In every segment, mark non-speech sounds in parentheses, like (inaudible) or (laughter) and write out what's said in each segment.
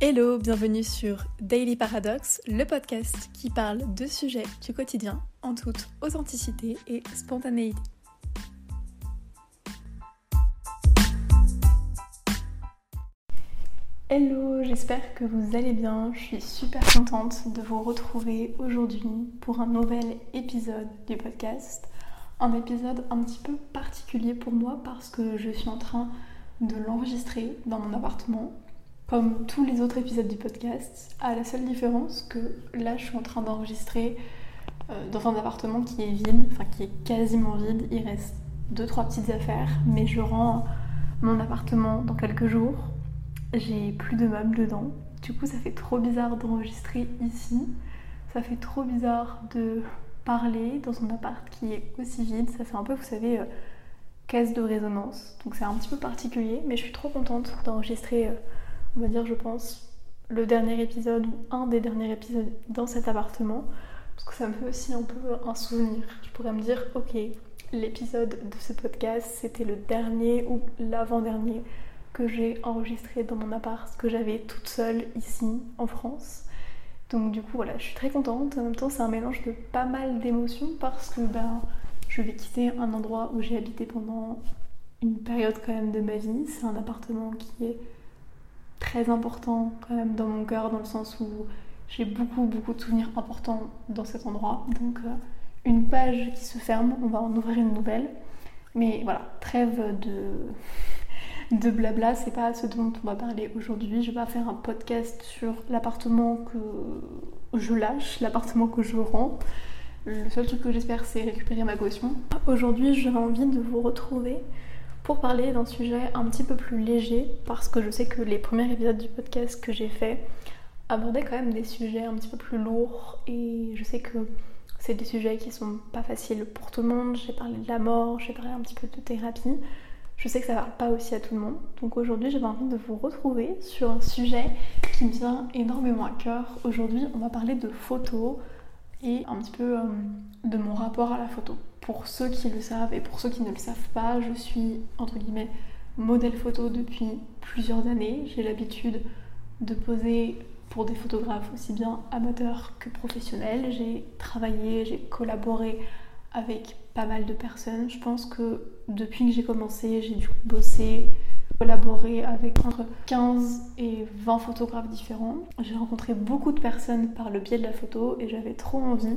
Hello, bienvenue sur Daily Paradox, le podcast qui parle de sujets du quotidien en toute authenticité et spontanéité. Hello, j'espère que vous allez bien. Je suis super contente de vous retrouver aujourd'hui pour un nouvel épisode du podcast. Un épisode un petit peu particulier pour moi parce que je suis en train de l'enregistrer dans mon appartement comme tous les autres épisodes du podcast, à la seule différence que là je suis en train d'enregistrer euh, dans un appartement qui est vide, enfin qui est quasiment vide, il reste deux trois petites affaires, mais je rends mon appartement dans quelques jours. J'ai plus de meubles dedans. Du coup, ça fait trop bizarre d'enregistrer ici. Ça fait trop bizarre de parler dans un appart qui est aussi vide. Ça fait un peu, vous savez, euh, caisse de résonance. Donc c'est un petit peu particulier, mais je suis trop contente d'enregistrer. Euh, on va dire, je pense, le dernier épisode ou un des derniers épisodes dans cet appartement. Parce que ça me fait aussi un peu un souvenir. Je pourrais me dire, ok, l'épisode de ce podcast, c'était le dernier ou l'avant-dernier que j'ai enregistré dans mon appart, que j'avais toute seule ici en France. Donc du coup voilà, je suis très contente. En même temps, c'est un mélange de pas mal d'émotions parce que ben, je vais quitter un endroit où j'ai habité pendant une période quand même de ma vie. C'est un appartement qui est très important quand même dans mon cœur, dans le sens où j'ai beaucoup, beaucoup de souvenirs importants dans cet endroit. Donc, euh, une page qui se ferme, on va en ouvrir une nouvelle. Mais voilà, trêve de, (laughs) de blabla, c'est pas ce dont on va parler aujourd'hui. Je vais pas faire un podcast sur l'appartement que je lâche, l'appartement que je rends. Le seul truc que j'espère, c'est récupérer ma caution. Aujourd'hui, j'avais envie de vous retrouver pour parler d'un sujet un petit peu plus léger parce que je sais que les premiers épisodes du podcast que j'ai fait abordaient quand même des sujets un petit peu plus lourds et je sais que c'est des sujets qui sont pas faciles pour tout le monde. J'ai parlé de la mort, j'ai parlé un petit peu de thérapie. Je sais que ça va pas aussi à tout le monde. Donc aujourd'hui, j'avais envie de vous retrouver sur un sujet qui me vient énormément à cœur. Aujourd'hui, on va parler de photos et un petit peu euh, de mon rapport à la photo pour ceux qui le savent et pour ceux qui ne le savent pas, je suis entre guillemets modèle photo depuis plusieurs années. J'ai l'habitude de poser pour des photographes aussi bien amateurs que professionnels. J'ai travaillé, j'ai collaboré avec pas mal de personnes. Je pense que depuis que j'ai commencé, j'ai dû bosser, collaborer avec entre 15 et 20 photographes différents. J'ai rencontré beaucoup de personnes par le biais de la photo et j'avais trop envie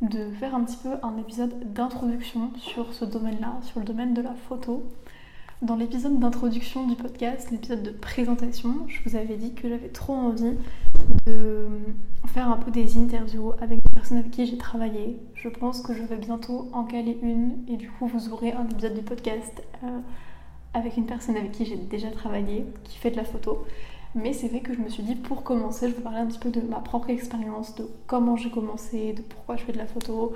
de faire un petit peu un épisode d'introduction sur ce domaine-là, sur le domaine de la photo. Dans l'épisode d'introduction du podcast, l'épisode de présentation, je vous avais dit que j'avais trop envie de faire un peu des interviews avec des personnes avec qui j'ai travaillé. Je pense que je vais bientôt en caler une et du coup vous aurez un épisode du podcast euh, avec une personne avec qui j'ai déjà travaillé, qui fait de la photo. Mais c'est vrai que je me suis dit, pour commencer, je vais parler un petit peu de ma propre expérience, de comment j'ai commencé, de pourquoi je fais de la photo,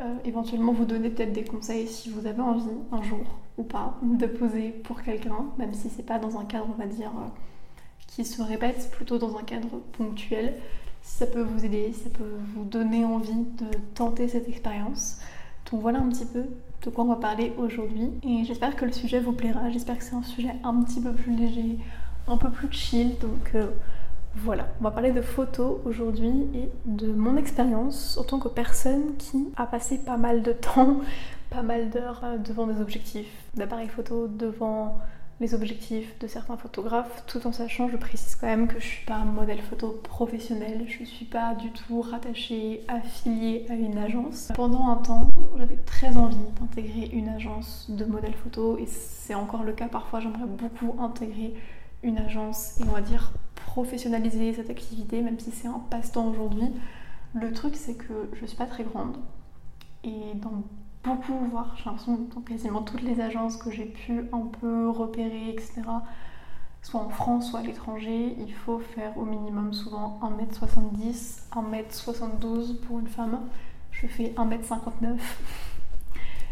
euh, éventuellement vous donner peut-être des conseils si vous avez envie, un jour ou pas, de poser pour quelqu'un, même si c'est pas dans un cadre, on va dire, euh, qui se répète, plutôt dans un cadre ponctuel. Si ça peut vous aider, si ça peut vous donner envie de tenter cette expérience. Donc voilà un petit peu de quoi on va parler aujourd'hui. Et j'espère que le sujet vous plaira, j'espère que c'est un sujet un petit peu plus léger, un peu plus chill. Donc euh, voilà, on va parler de photos aujourd'hui et de mon expérience en tant que personne qui a passé pas mal de temps, (laughs) pas mal d'heures euh, devant des objectifs d'appareil photo, devant les objectifs de certains photographes, tout en sachant, je précise quand même que je suis pas un modèle photo professionnel, je suis pas du tout rattachée, affiliée à une agence. Pendant un temps, j'avais très envie d'intégrer une agence de modèle photo et c'est encore le cas parfois, j'aimerais beaucoup intégrer une agence et on va dire professionnaliser cette activité, même si c'est un passe-temps aujourd'hui. Le truc, c'est que je suis pas très grande et dans beaucoup, voire j'ai l'impression dans quasiment toutes les agences que j'ai pu un peu repérer, etc., soit en France, soit à l'étranger, il faut faire au minimum souvent 1m70, 1m72 pour une femme. Je fais 1m59.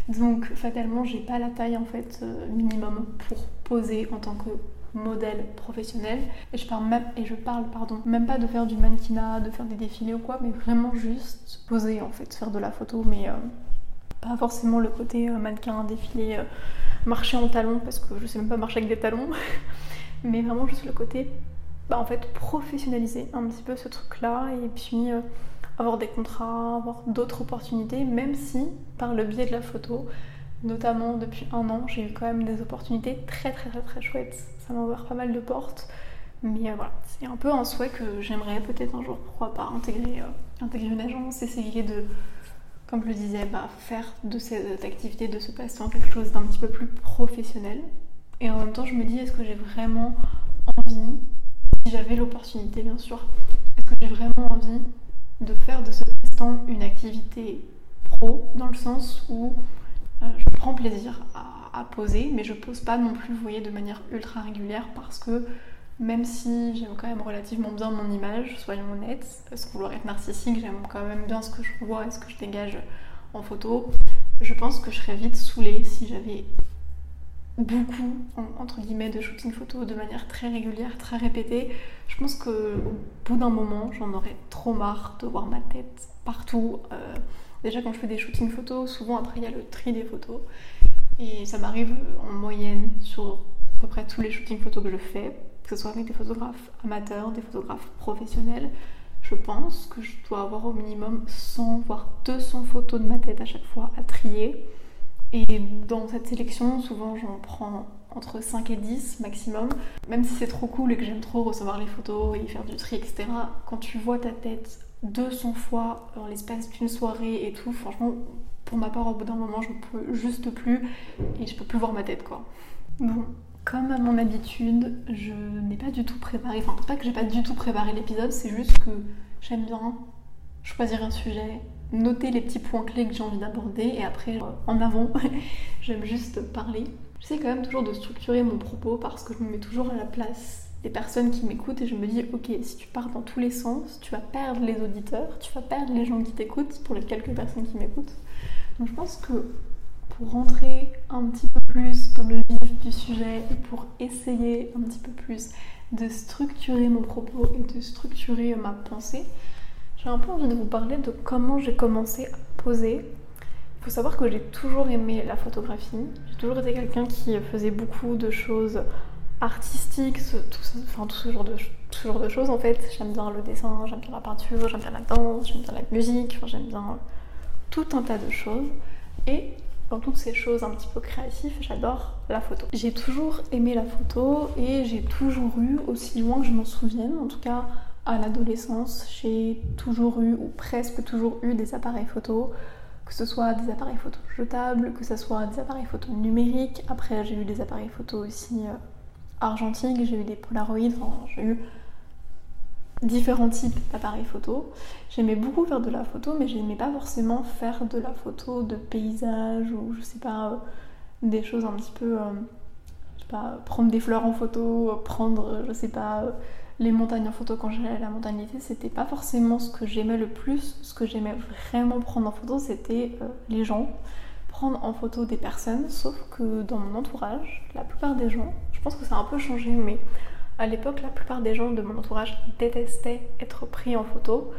(laughs) Donc fatalement, j'ai pas la taille en fait euh, minimum pour poser en tant que modèle professionnel. Et je parle même, et je parle, pardon, même pas de faire du mannequinat, de faire des défilés ou quoi, mais vraiment juste poser en fait, faire de la photo, mais euh, pas forcément le côté euh, mannequin, défilé, euh, marcher en talons, parce que je sais même pas marcher avec des talons, (laughs) mais vraiment juste le côté bah, en fait professionnaliser un petit peu ce truc-là et puis euh, avoir des contrats, avoir d'autres opportunités, même si par le biais de la photo, notamment depuis un an, j'ai eu quand même des opportunités très très très très chouettes. Ça m'a ouvert pas mal de portes. Mais voilà, c'est un peu un souhait que j'aimerais peut-être un jour, pourquoi pas, intégrer, intégrer une agence, essayer de, comme je le disais, bah, faire de cette activité, de ce passe-temps quelque chose d'un petit peu plus professionnel. Et en même temps, je me dis, est-ce que j'ai vraiment envie, si j'avais l'opportunité bien sûr, est-ce que j'ai vraiment envie de faire de ce passe-temps une activité pro, dans le sens où euh, je prends plaisir à, à, poser, mais je pose pas non plus, vous voyez, de manière ultra régulière parce que même si j'aime quand même relativement bien mon image, soyons honnêtes, parce que vouloir être narcissique, j'aime quand même bien ce que je vois et ce que je dégage en photo, je pense que je serais vite saoulée si j'avais beaucoup, entre guillemets, de shooting photo de manière très régulière, très répétée. Je pense qu'au bout d'un moment, j'en aurais trop marre de voir ma tête partout. Euh, déjà, quand je fais des shootings photos, souvent après, il y a le tri des photos. Et ça m'arrive en moyenne sur à peu près tous les shootings photos que je fais que ce soit avec des photographes amateurs, des photographes professionnels, je pense que je dois avoir au minimum 100 voire 200 photos de ma tête à chaque fois à trier. Et dans cette sélection, souvent j'en prends entre 5 et 10 maximum. Même si c'est trop cool et que j'aime trop recevoir les photos et faire du tri, etc. Quand tu vois ta tête 200 fois dans l'espace d'une soirée et tout, franchement, pour ma part, au bout d'un moment, je peux juste plus et je peux plus voir ma tête quoi. Bon, comme à mon habitude, je n'ai pas du tout préparé, enfin pas que j'ai pas du tout préparé l'épisode, c'est juste que j'aime bien choisir un sujet, noter les petits points clés que j'ai envie d'aborder et après euh, en avant, (laughs) j'aime juste parler. J'essaie quand même toujours de structurer mon propos parce que je me mets toujours à la place des personnes qui m'écoutent et je me dis ok si tu pars dans tous les sens, tu vas perdre les auditeurs, tu vas perdre les gens qui t'écoutent pour les quelques personnes qui m'écoutent. Donc je pense que pour rentrer un petit peu plus dans le vif du sujet et pour essayer un petit peu plus de structurer mon propos et de structurer ma pensée, j'ai un peu envie de vous parler de comment j'ai commencé à poser. Il faut savoir que j'ai toujours aimé la photographie. J'ai toujours été quelqu'un qui faisait beaucoup de choses artistiques, tout, enfin, tout, ce genre de, ce genre de choses en fait. J'aime bien le dessin, j'aime bien la peinture, j'aime bien la danse, j'aime bien la musique, j'aime bien tout un tas de choses. Et dans toutes ces choses un petit peu créatives, j'adore la photo. J'ai toujours aimé la photo et j'ai toujours eu, aussi loin que je m'en souvienne, en tout cas à l'adolescence, j'ai toujours eu, ou presque toujours eu, des appareils photo, que ce soit des appareils photo jetables, que ce soit des appareils photo numériques. Après, j'ai eu des appareils photo aussi euh, argentiques, j'ai eu des Polaroids, enfin, j'ai eu différents types d'appareils photo. J'aimais beaucoup faire de la photo, mais j'aimais pas forcément faire de la photo de paysage ou je sais pas, euh, des choses un petit peu. Euh, je sais pas, prendre des fleurs en photo, prendre, je sais pas, euh, les montagnes en photo quand j'allais à la montagne c'était pas forcément ce que j'aimais le plus. Ce que j'aimais vraiment prendre en photo, c'était les gens. Prendre en photo des personnes, sauf que dans mon entourage, la plupart des gens, je pense que ça a un peu changé, mais à l'époque, la plupart des gens de mon entourage détestaient être pris en photo.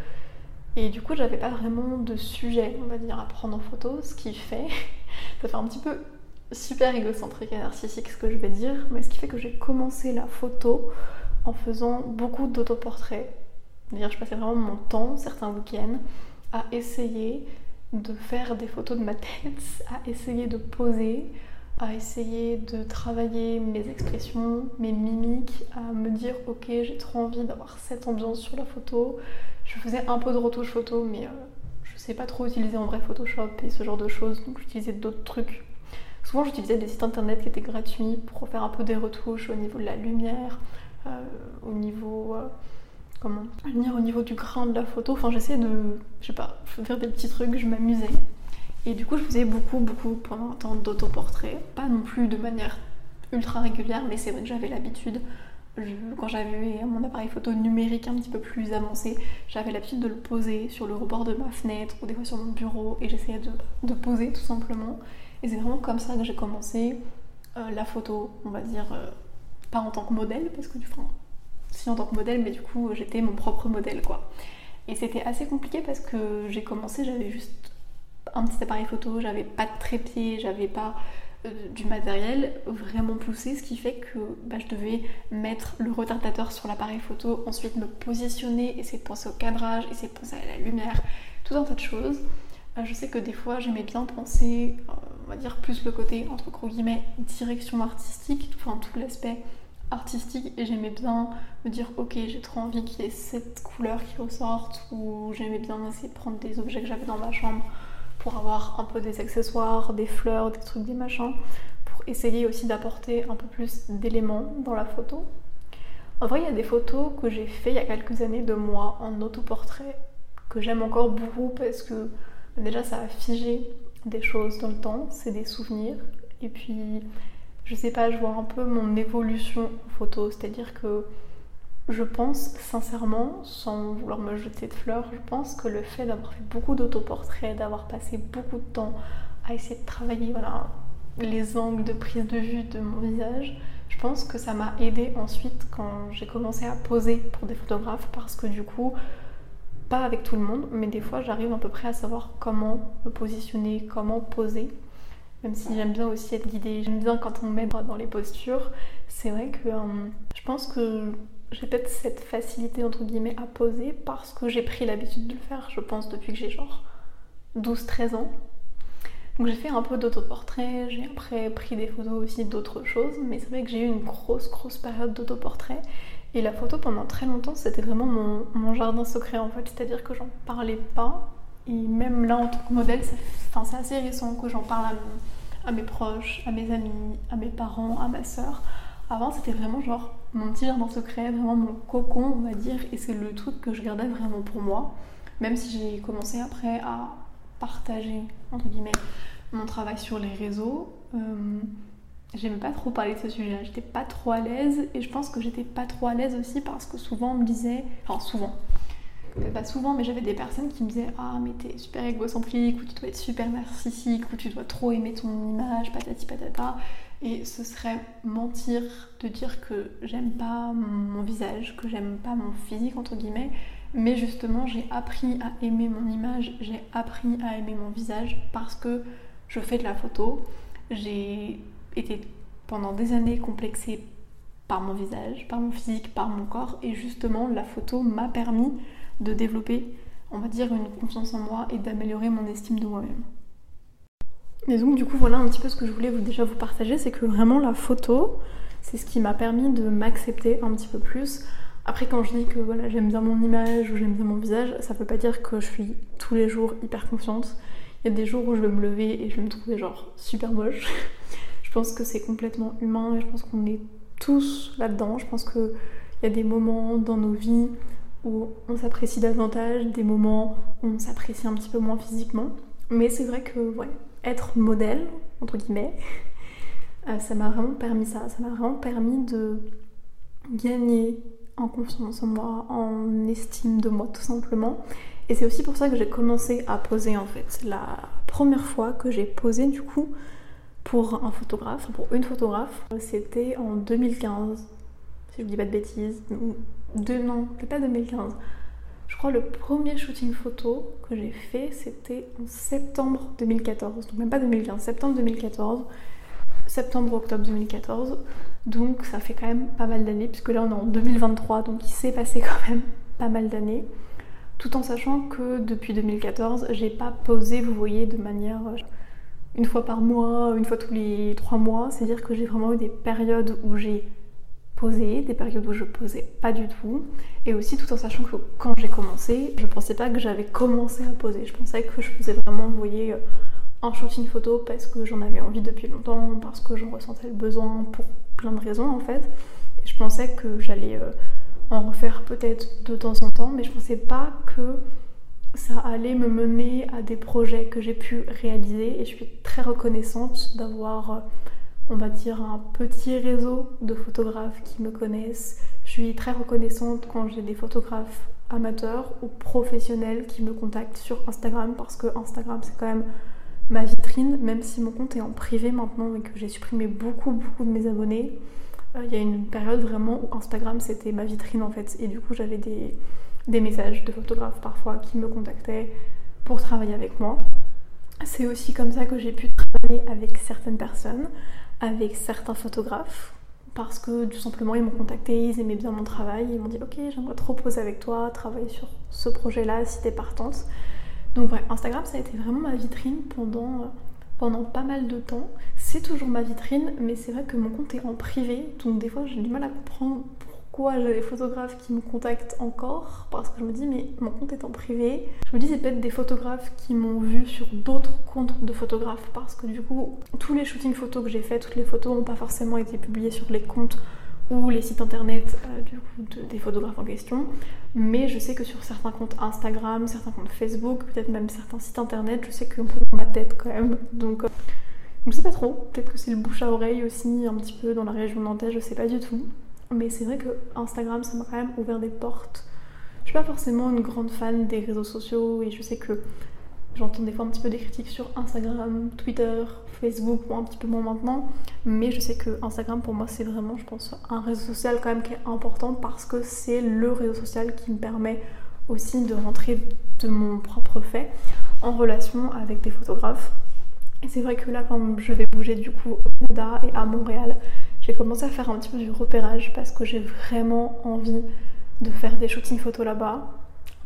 Et du coup, j'avais pas vraiment de sujet, on va dire, à prendre en photo, ce qui fait, (laughs) ça fait un petit peu super égocentrique et narcissique ce que je vais dire, mais ce qui fait que j'ai commencé la photo en faisant beaucoup d'autoportraits. C'est-à-dire, je passais vraiment mon temps, certains week-ends, à essayer de faire des photos de ma (laughs) tête, à essayer de poser, à essayer de travailler mes expressions, mes mimiques, à me dire ok j'ai trop envie d'avoir cette ambiance sur la photo. Je faisais un peu de retouche photo mais euh, je sais pas trop utiliser en vrai Photoshop et ce genre de choses donc j'utilisais d'autres trucs. Souvent j'utilisais des sites internet qui étaient gratuits pour faire un peu des retouches au niveau de la lumière, euh, au niveau... Euh, comment Venir au niveau du grain de la photo, enfin j'essayais de... je sais pas, faire des petits trucs, je m'amusais. Et du coup, je faisais beaucoup, beaucoup pendant un temps d'autoportrait. Pas non plus de manière ultra régulière, mais c'est vrai que j'avais l'habitude. Quand j'avais mon appareil photo numérique un petit peu plus avancé, j'avais l'habitude de le poser sur le rebord de ma fenêtre ou des fois sur mon bureau et j'essayais de, poser tout simplement. Et c'est vraiment comme ça que j'ai commencé euh, la photo, on va dire, euh, pas en tant que modèle, parce que du coup, si en tant que modèle, mais du coup j'étais mon propre modèle quoi. Et c'était assez compliqué parce que j'ai commencé, j'avais juste un petit appareil photo, j'avais pas de trépied, j'avais pas du matériel vraiment poussé, ce qui fait que bah, je devais mettre le retardateur sur l'appareil photo, ensuite me positionner, essayer de penser au cadrage, essayer de penser à la lumière, tout un tas de choses. Euh, je sais que des fois j'aimais bien penser, euh, on va dire plus le côté entre guillemets direction artistique, enfin tout l'aspect artistique et j'aimais bien me dire ok j'ai trop envie qu'il y ait cette couleur qui ressorte ou j'aimais bien essayer de prendre des objets que j'avais dans ma chambre pour avoir un peu des accessoires, des fleurs, des trucs, des machins, pour essayer aussi d'apporter un peu plus d'éléments dans la photo. En vrai, il y a des photos que j'ai fait il y a quelques années de moi en autoportrait que j'aime encore beaucoup parce que déjà ça a figé des choses dans le temps, c'est des souvenirs. Et puis, je sais pas, je vois un peu mon évolution en photo, c'est-à-dire que je pense sincèrement, sans vouloir me jeter de fleurs, je pense que le fait d'avoir fait beaucoup d'autoportraits, d'avoir passé beaucoup de temps à essayer de travailler les angles de prise de vue de mon visage, je pense que ça m'a aidé ensuite quand j'ai commencé à poser pour des photographes parce que du coup, pas avec tout le monde, mais des fois j'arrive à peu près à savoir comment me positionner, comment poser. Même si j'aime bien aussi être guidée, j'aime bien quand on met dans les postures. C'est vrai que euh, je pense que j'ai peut-être cette facilité entre guillemets à poser parce que j'ai pris l'habitude de le faire, je pense, depuis que j'ai genre 12-13 ans. Donc j'ai fait un peu d'autoportrait, j'ai après pris des photos aussi d'autres choses, mais c'est vrai que j'ai eu une grosse grosse période d'autoportrait. Et la photo pendant très longtemps c'était vraiment mon, jardin secret en fait, c'est-à-dire que j'en parlais pas. Et même là en tant que modèle, c'est assez récent que j'en parle à, à mes proches, à mes amis, à mes parents, à ma soeur. Avant, c'était vraiment genre mon petit jardin secret, vraiment mon cocon, on va dire, et c'est le truc que je gardais vraiment pour moi. Même si j'ai commencé après à partager, entre guillemets, mon travail sur les réseaux, euh, j'aimais pas trop parler de ce sujet-là, j'étais pas trop à l'aise, et je pense que j'étais pas trop à l'aise aussi parce que souvent on me disait, enfin souvent, pas souvent, mais j'avais des personnes qui me disaient Ah, mais t'es super égocentrique, ou tu dois être super narcissique, ou tu dois trop aimer ton image, patati patata. Et ce serait mentir de dire que j'aime pas mon visage, que j'aime pas mon physique, entre guillemets. Mais justement, j'ai appris à aimer mon image, j'ai appris à aimer mon visage parce que je fais de la photo. J'ai été pendant des années complexée par mon visage, par mon physique, par mon corps. Et justement, la photo m'a permis de développer, on va dire, une confiance en moi et d'améliorer mon estime de moi-même. Et donc du coup voilà un petit peu ce que je voulais déjà vous partager, c'est que vraiment la photo, c'est ce qui m'a permis de m'accepter un petit peu plus. Après quand je dis que voilà j'aime bien mon image ou j'aime bien mon visage, ça veut pas dire que je suis tous les jours hyper confiante. Il y a des jours où je vais me lever et je vais me trouver genre super moche. (laughs) je pense que c'est complètement humain et je pense qu'on est tous là-dedans. Je pense qu'il y a des moments dans nos vies où on s'apprécie davantage, des moments où on s'apprécie un petit peu moins physiquement. Mais c'est vrai que ouais, être modèle, entre guillemets, euh, ça m'a vraiment permis ça. Ça m'a vraiment permis de gagner en confiance en moi, en estime de moi tout simplement. Et c'est aussi pour ça que j'ai commencé à poser en fait. La première fois que j'ai posé du coup pour un photographe, pour une photographe, c'était en 2015, si je dis pas de bêtises. Deux, non, peut pas 2015. Je crois le premier shooting photo que j'ai fait, c'était en septembre 2014. Donc même pas 2015, septembre 2014. Septembre-octobre 2014. Donc ça fait quand même pas mal d'années, puisque là on est en 2023, donc il s'est passé quand même pas mal d'années. Tout en sachant que depuis 2014, j'ai pas posé, vous voyez, de manière euh, une fois par mois, une fois tous les trois mois. C'est-à-dire que j'ai vraiment eu des périodes où j'ai poser, des périodes où je posais pas du tout, et aussi tout en sachant que quand j'ai commencé, je pensais pas que j'avais commencé à poser, je pensais que je faisais vraiment, vous voyez, un shooting photo parce que j'en avais envie depuis longtemps, parce que j'en ressentais le besoin pour plein de raisons en fait, et je pensais que j'allais euh, en refaire peut-être de temps en temps, mais je pensais pas que ça allait me mener à des projets que j'ai pu réaliser, et je suis très reconnaissante d'avoir euh, on va dire, un petit réseau de photographes qui me connaissent. Je suis très reconnaissante quand j'ai des photographes amateurs ou professionnels qui me contactent sur Instagram parce que Instagram c'est quand même ma vitrine, même si mon compte est en privé maintenant et que j'ai supprimé beaucoup beaucoup de mes abonnés. Euh, il y a une période vraiment où Instagram c'était ma vitrine en fait et du coup j'avais des, messages de photographes parfois qui me contactaient pour travailler avec moi. C'est aussi comme ça que j'ai pu travailler avec certaines personnes, avec certains photographes, parce que tout simplement ils m'ont contacté, ils aimaient bien mon travail, ils m'ont dit ok j'aimerais trop poser avec toi, travailler sur ce projet-là si t'es partante. Donc ouais, Instagram ça a été vraiment ma vitrine pendant, pendant pas mal de temps. C'est toujours ma vitrine, mais c'est vrai que mon compte est en privé, donc des fois j'ai du mal à comprendre pourquoi j'ai des photographes qui me contactent encore parce que je me dis mais mon compte est en privé. Je me dis c'est peut-être des photographes qui m'ont vu sur d'autres comptes de photographes parce que du coup tous les shootings photos que j'ai fait, toutes les photos n'ont pas forcément été publiées sur les comptes ou les sites internet euh, du coup, des photographes en question. Mais je sais que sur certains comptes Instagram, certains comptes Facebook, peut-être même certains sites internet, je sais qu'on peut dans ma tête quand même. Donc euh, je sais pas trop, peut-être que c'est le bouche à oreille aussi, un petit peu dans la région nantaise, je sais pas du tout. Mais c'est vrai que Instagram, ça m'a quand même ouvert des portes. Je suis pas forcément une grande fan des réseaux sociaux et je sais que j'entends des fois un petit peu des critiques sur Instagram, Twitter, Facebook, bon, un petit peu moins maintenant. Mais je sais que Instagram, pour moi, c'est vraiment, je pense, un réseau social quand même qui est important parce que c'est le réseau social qui me permet aussi de rentrer de mon propre fait en relation avec des photographes. Et c'est vrai que là, quand je vais bouger du coup au Canada et à Montréal, j'ai commencé à faire un petit peu du repérage parce que j'ai vraiment envie de faire des shootings photos là-bas.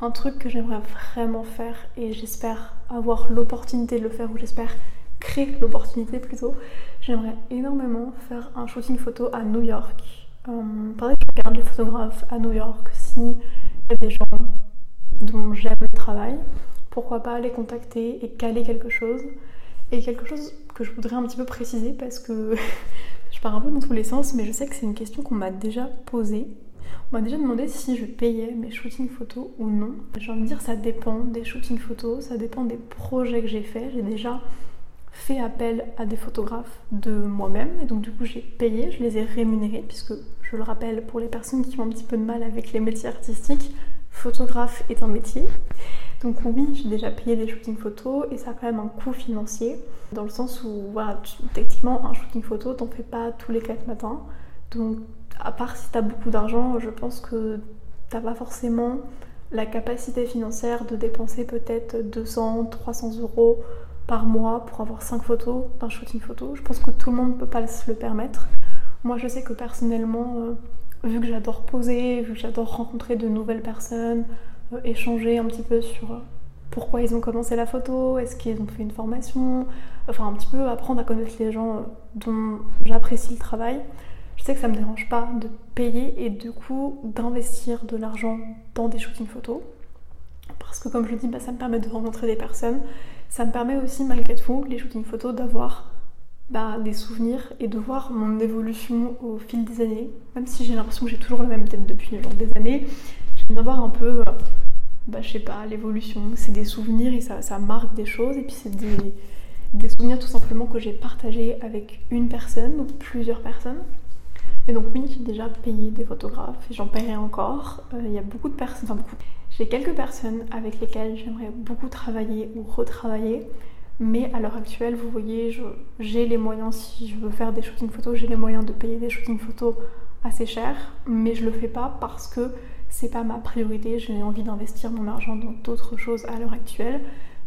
Un truc que j'aimerais vraiment faire et j'espère avoir l'opportunité de le faire ou j'espère créer l'opportunité plutôt. J'aimerais énormément faire un shooting photo à New York. Euh, pareil, je regarde les photographes à New York. Si y a des gens dont j'aime le travail, pourquoi pas les contacter et caler quelque chose. Et quelque chose que je voudrais un petit peu préciser parce que (laughs) je pars un peu dans tous les sens, mais je sais que c'est une question qu'on m'a déjà posée. On m'a déjà demandé si je payais mes shootings photos ou non. J'ai envie de dire ça dépend des shootings photos, ça dépend des projets que j'ai faits. J'ai déjà fait appel à des photographes de moi-même et donc du coup j'ai payé, je les ai rémunérés puisque je le rappelle pour les personnes qui ont un petit peu de mal avec les métiers artistiques, photographe est un métier. Donc oui, j'ai déjà payé des shootings photos et ça a quand même un coût financier, dans le sens où, voilà, techniquement, un shooting photo, t'en fais pas tous les 4 matins. Donc, à part si t'as beaucoup d'argent, je pense que t'as pas forcément la capacité financière de dépenser peut-être 200, 300 euros par mois pour avoir 5 photos d'un shooting photo. Je pense que tout le monde ne peut pas se le permettre. Moi, je sais que personnellement, euh, vu que j'adore poser, vu que j'adore rencontrer de nouvelles personnes, échanger un petit peu sur euh, pourquoi ils ont commencé la photo, est-ce qu'ils ont fait une formation, enfin un petit peu apprendre à connaître les gens euh, dont j'apprécie le travail. Je sais que ça me dérange pas de payer et du coup d'investir de l'argent dans des shootings photos. Parce que comme je le dis, bah, ça me permet de rencontrer des personnes. Ça me permet aussi malgré tout, les shootings photos, d'avoir bah, des souvenirs et de voir mon évolution au fil des années. Même si j'ai l'impression que j'ai toujours la même tête depuis des années, j'aime bien voir un peu bah, je sais pas, l'évolution. C'est des souvenirs et ça, marque des choses. Et puis c'est des, souvenirs tout simplement que j'ai partagés avec une personne ou plusieurs personnes. Et donc oui, j'ai déjà payé des photographes et j'en paierai encore. Euh, il y a beaucoup de personnes, enfin beaucoup. J'ai quelques personnes avec lesquelles j'aimerais beaucoup travailler ou retravailler. Mais à l'heure actuelle, vous voyez, j'ai les moyens, si je veux faire des shootings photos, j'ai les moyens de payer des shootings photos assez cher. Mais je le fais pas parce que c'est pas ma priorité, j'ai envie d'investir mon argent dans d'autres choses à l'heure actuelle,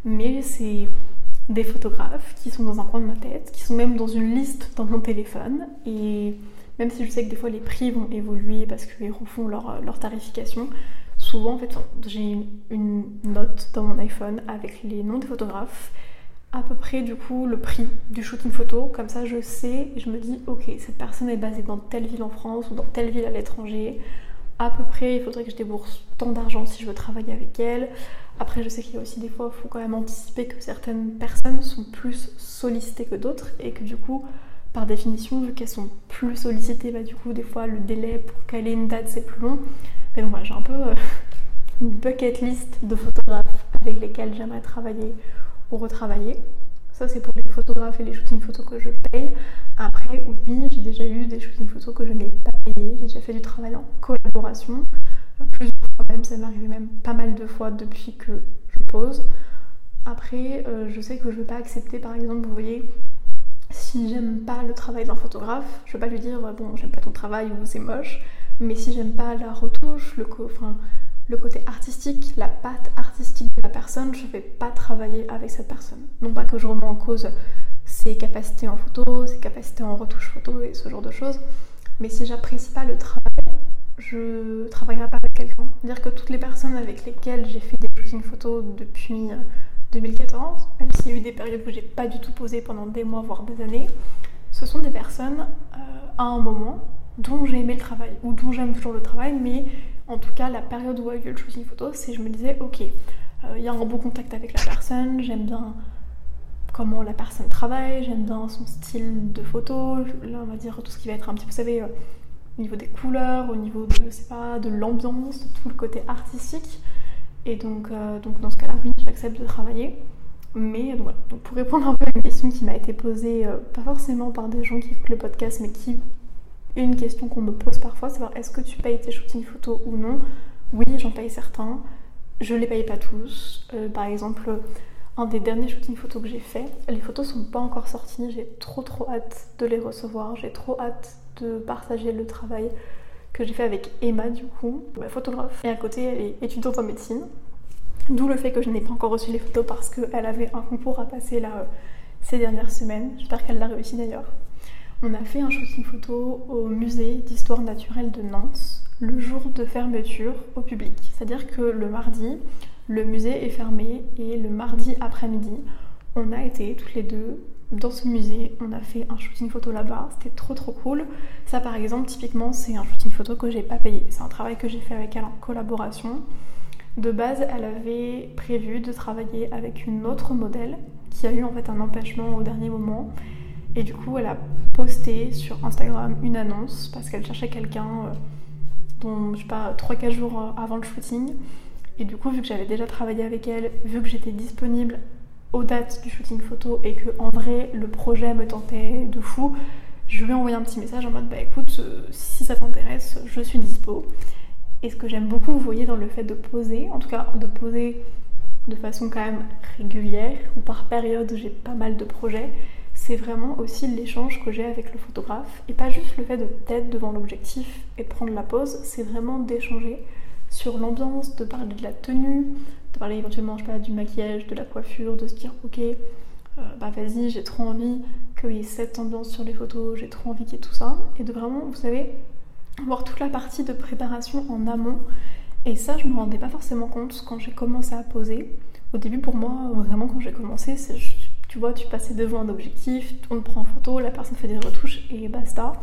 mais c'est des photographes qui sont dans un coin de ma tête, qui sont même dans une liste dans mon téléphone, et même si je sais que des fois les prix vont évoluer parce qu'ils refont leur, leur, tarification, souvent en fait j'ai une note dans mon iPhone avec les noms des photographes, à peu près du coup le prix du shooting photo, comme ça je sais je me dis ok cette personne est basée dans telle ville en France ou dans telle ville à l'étranger, à peu près, il faudrait que je débourse tant d'argent si je veux travailler avec elle. Après, je sais qu'il y a aussi des fois, il faut quand même anticiper que certaines personnes sont plus sollicitées que d'autres et que du coup, par définition, vu qu'elles sont plus sollicitées, bah, du coup, des fois, le délai pour caler une date, c'est plus long. Mais donc voilà, j'ai un peu euh, une bucket list de photographes avec lesquels j'aimerais travailler ou retravailler. Ça, c'est pour les photographes et les shootings photos que je paye. Après, oui, j'ai déjà eu des shootings photos que je n'ai pas payé. J'ai déjà fait du travail en collaboration. Plusieurs fois même, ça m'est arrivé même pas mal de fois depuis que je pose. Après, euh, je sais que je ne vais pas accepter, par exemple, vous voyez, si j'aime pas le travail d'un photographe, je vais pas lui dire bon, j'aime pas ton travail ou c'est moche. Mais si j'aime pas la retouche, le enfin, le côté artistique, la patte artistique de la personne, je ne vais pas travailler avec cette personne. Non pas que je remets en cause ses capacités en photo, ses capacités en retouche photo et ce genre de choses, mais si j'apprécie pas le travail, je travaillerai pas avec quelqu'un. Dire que toutes les personnes avec lesquelles j'ai fait des shootings photos depuis 2014, euh, même s'il y a eu des périodes où j'ai pas du tout posé pendant des mois voire des années, ce sont des personnes euh, à un moment dont j'ai aimé le travail ou dont j'aime toujours le travail, mais en tout cas la période où a eu le shooting photo, c'est je me disais ok, euh, il y a un bon contact avec la personne, j'aime bien comment la personne travaille, j'aime bien son style de photo, là on va dire tout ce qui va être un petit peu, vous savez, au niveau des couleurs, au niveau de, je sais pas, de l'ambiance, tout le côté artistique. Et donc, euh, donc dans ce cas-là, oui, j'accepte de travailler. Mais voilà, donc pour répondre un peu à une question qui m'a été posée, euh, pas forcément par des gens qui écoutent le podcast, mais qui une question qu'on me pose parfois, savoir est-ce que tu payes tes shootings photos ou non Oui, j'en paye certains. Je les paye pas tous. Euh, par exemple, un des derniers shootings photos que j'ai fait, les photos sont pas encore sorties. J'ai trop trop hâte de les recevoir. J'ai trop hâte de partager le travail que j'ai fait avec Emma du coup, photographe. Et à côté, elle est étudiante en médecine. D'où le fait que je n'ai pas encore reçu les photos parce qu'elle avait un concours à passer euh, ces dernières semaines. J'espère qu'elle l'a réussi d'ailleurs. On a fait un shooting photo au musée d'histoire naturelle de Nantes le jour de fermeture au public. C'est-à-dire que le mardi, le musée est fermé et le mardi après-midi, on a été toutes les deux dans ce musée. On a fait un shooting photo là-bas, c'était trop trop cool. Ça par exemple, typiquement, c'est un shooting photo que j'ai pas payé. C'est un travail que j'ai fait avec elle en collaboration. De base, elle avait prévu de travailler avec une autre modèle qui a eu en fait un empêchement au dernier moment. Et du coup, elle a posté sur Instagram une annonce parce qu'elle cherchait quelqu'un, euh, dont, je sais pas, 3-4 jours euh, avant le shooting. Et du coup, vu que j'avais déjà travaillé avec elle, vu que j'étais disponible aux dates du shooting photo et que en vrai le projet me tentait de fou, je lui ai envoyé un petit message en mode bah écoute, euh, si ça t'intéresse, je suis dispo. Et ce que j'aime beaucoup, vous voyez, dans le fait de poser, en tout cas de poser de façon quand même régulière ou par période où j'ai pas mal de projets, c'est vraiment aussi l'échange que j'ai avec le photographe et pas juste le fait de d'être devant l'objectif et prendre la pose, c'est vraiment d'échanger sur l'ambiance, de parler de la tenue, de parler éventuellement je du maquillage, de la coiffure, de se dire ok, euh, bah vas-y, j'ai trop envie qu'il y ait cette ambiance sur les photos, j'ai trop envie qu'il y ait tout ça, et de vraiment, vous savez, voir toute la partie de préparation en amont. Et ça, je me rendais pas forcément compte quand j'ai commencé à poser. Au début, pour moi, vraiment, quand j'ai commencé, c'est, tu vois, tu passais devant un objectif, on te prend en photo, la personne fait des retouches et basta.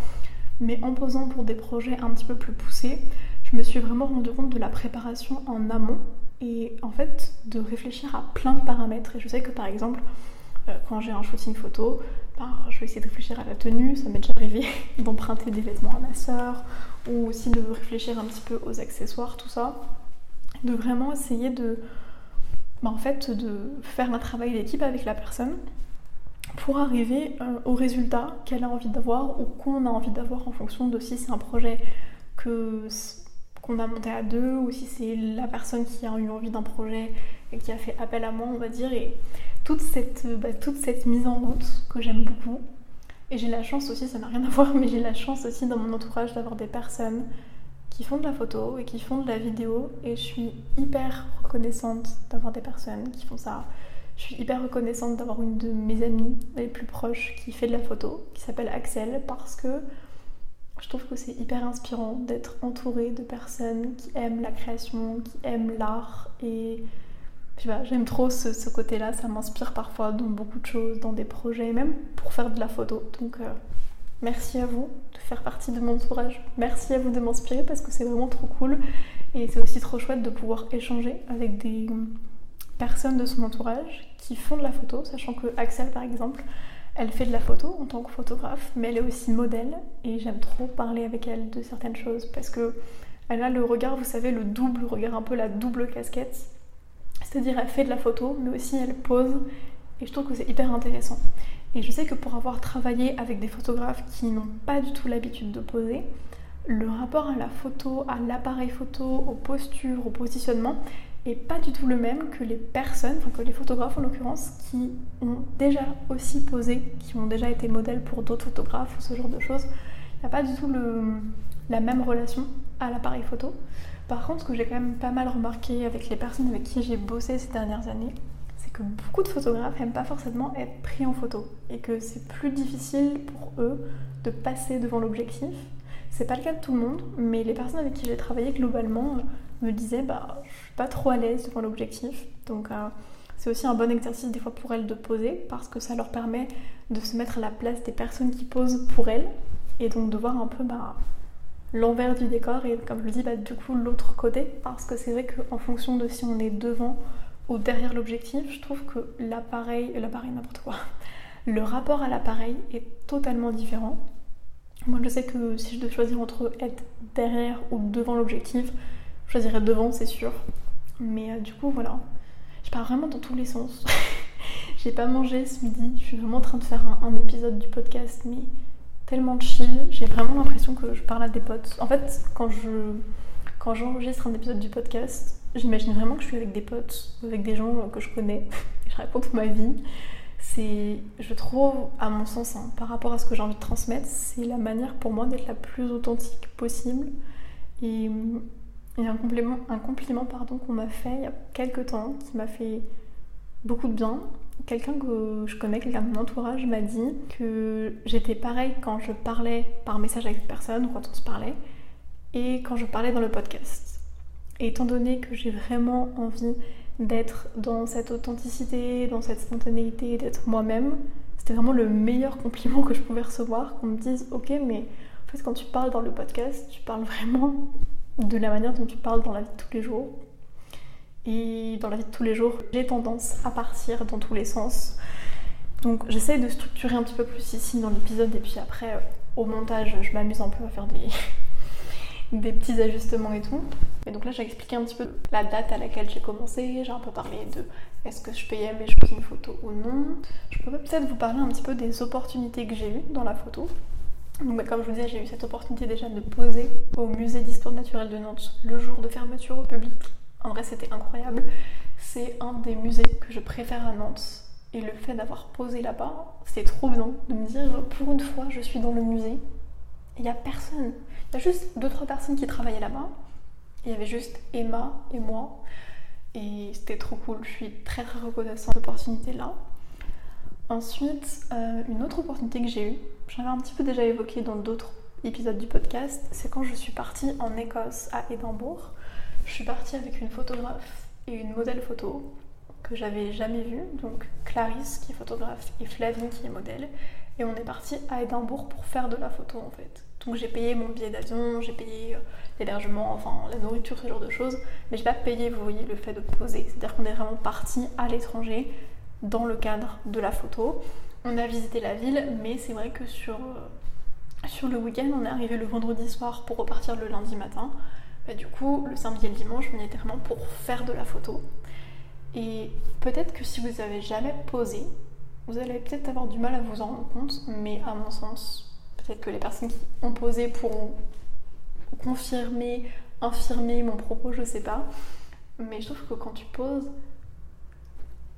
Mais en posant pour des projets un petit peu plus poussés, je me suis vraiment rendu compte de la préparation en amont et en fait de réfléchir à plein de paramètres. Et je sais que par exemple, euh, quand j'ai un shooting photo, ben, je vais essayer de réfléchir à la tenue, ça m'est déjà arrivé (laughs) d'emprunter des vêtements à ma soeur, ou aussi de réfléchir un petit peu aux accessoires, tout ça. De vraiment essayer de, ben, en fait, de faire un travail d'équipe avec la personne pour arriver euh, au résultat qu'elle a envie d'avoir ou qu'on a envie d'avoir en fonction de si c'est un projet que qu'on a monté à deux ou si c'est la personne qui a eu envie d'un projet et qui a fait appel à moi, on va dire. Et toute cette, bah, toute cette mise en route que j'aime beaucoup. Et j'ai la chance aussi, ça n'a rien à voir, mais j'ai la chance aussi dans mon entourage d'avoir des personnes qui font de la photo et qui font de la vidéo. Et je suis hyper reconnaissante d'avoir des personnes qui font ça. Je suis hyper reconnaissante d'avoir une de mes amies les plus proches qui fait de la photo, qui s'appelle Axel, parce que je trouve que c'est hyper inspirant d'être entouré de personnes qui aiment la création, qui aiment l'art et j'aime trop ce, côté-là, ça m'inspire parfois dans beaucoup de choses, dans des projets, même pour faire de la photo. Donc euh, merci à vous de faire partie de mon entourage, merci à vous de m'inspirer parce que c'est vraiment trop cool et c'est aussi trop chouette de pouvoir échanger avec des personnes de son entourage qui font de la photo, sachant que Axel par exemple, elle fait de la photo en tant que photographe, mais elle est aussi modèle et j'aime trop parler avec elle de certaines choses parce que elle a le regard, vous savez, le double regard, un peu la double casquette. C'est-à-dire elle fait de la photo, mais aussi elle pose et je trouve que c'est hyper intéressant. Et je sais que pour avoir travaillé avec des photographes qui n'ont pas du tout l'habitude de poser, le rapport à la photo, à l'appareil photo, aux postures, au positionnement, et pas du tout le même que les personnes, enfin que les photographes en l'occurrence, qui ont déjà aussi posé, qui ont déjà été modèles pour d'autres photographes ou ce genre de choses. Il n'y a pas du tout la même relation à l'appareil photo. Par contre, ce que j'ai quand même pas mal remarqué avec les personnes avec qui j'ai bossé ces dernières années, que beaucoup de photographes n'aiment pas forcément être pris en photo et que c'est plus difficile pour eux de passer devant l'objectif. C'est pas le cas de tout le monde, mais les personnes avec qui j'ai travaillé globalement euh, me disaient bah je suis pas trop à l'aise devant l'objectif. Donc euh, c'est aussi un bon exercice des fois pour elles de poser parce que ça leur permet de se mettre à la place des personnes qui posent pour elles et donc de voir un peu bah, l'envers du décor et comme je le dis bah, du coup l'autre côté parce que c'est vrai qu'en fonction de si on est devant derrière l'objectif, je trouve que l'appareil, l'appareil n'importe quoi, (laughs) le rapport à l'appareil est totalement différent. Moi je sais que si je devais choisir entre être derrière ou devant l'objectif, je choisirais devant c'est sûr. Mais euh, du coup voilà, je pars vraiment dans tous les sens. (laughs) J'ai pas mangé ce midi, je suis vraiment en train de faire un, un épisode du podcast mais tellement chill, j'ai vraiment l'impression que je parle à des potes. En fait, quand je quand j'enregistre un épisode du podcast, j'imagine vraiment que je suis avec des potes, avec des gens que je connais, (laughs) je raconte ma vie. C'est, je trouve, à mon sens, hein, par rapport à ce que j'ai envie de transmettre, c'est la manière pour moi d'être la plus authentique possible. Et, et un compliment, un compliment pardon, qu'on m'a fait il y a quelques temps, qui m'a fait beaucoup de bien. Quelqu'un que je connais, quelqu'un de mon entourage m'a dit que j'étais pareil quand je parlais par message avec personne ou quand on se parlait et quand je parlais dans le podcast. Et étant donné que j'ai vraiment envie d'être dans cette authenticité, dans cette spontanéité, d'être moi-même, c'était vraiment le meilleur compliment que je pouvais recevoir, qu'on me dise ok mais en fait quand tu parles dans le podcast, tu parles vraiment de la manière dont tu parles dans la vie de tous les jours. Et dans la vie de tous les jours, j'ai tendance à partir dans tous les sens. Donc j'essaye de structurer un petit peu plus ici dans l'épisode et puis après au montage je m'amuse un peu à faire des, des petits ajustements et tout. Et donc là, j'ai expliqué un petit peu la date à laquelle j'ai commencé. J'ai un peu parlé de est-ce que je payais mes shootings photo ou non. Je peux peut-être vous parler un petit peu des opportunités que j'ai eues dans la photo. Donc, bah, comme je vous disais, j'ai eu cette opportunité déjà de poser au musée d'histoire naturelle de Nantes le jour de fermeture au public. En vrai, c'était incroyable. C'est un des musées que je préfère à Nantes. Et le fait d'avoir posé là-bas, c'est trop bien de me dire pour une fois, je suis dans le musée. Il n'y a personne. Il y a juste deux trois personnes qui travaillaient là-bas. Il y avait juste Emma et moi. Et c'était trop cool. Je suis très très reconnaissante de cette opportunité-là. Ensuite, euh, une autre opportunité que j'ai eue, j'en avais un petit peu déjà évoqué dans d'autres épisodes du podcast, c'est quand je suis partie en Écosse à Édimbourg. Je suis partie avec une photographe et une modèle photo que j'avais jamais vue, donc Clarisse qui est photographe et Flavie qui est modèle. Et on est parti à Édimbourg pour faire de la photo en fait. Donc j'ai payé mon billet d'avion, j'ai payé euh, l'hébergement, enfin la nourriture, ce genre de choses. Mais j'ai pas payé, vous voyez, le fait de poser. C'est-à-dire qu'on est vraiment parti à l'étranger dans le cadre de la photo. On a visité la ville, mais c'est vrai que sur, euh, sur le week-end, on est arrivé le vendredi soir pour repartir le lundi matin. Bah, du coup, le samedi et le dimanche, on y était vraiment pour faire de la photo. Et peut-être que si vous avez jamais posé, vous allez peut-être avoir du mal à vous en rendre compte, mais à mon sens, Peut-être que les personnes qui ont posé pourront confirmer, infirmer mon propos, je sais pas. Mais je trouve que quand tu poses,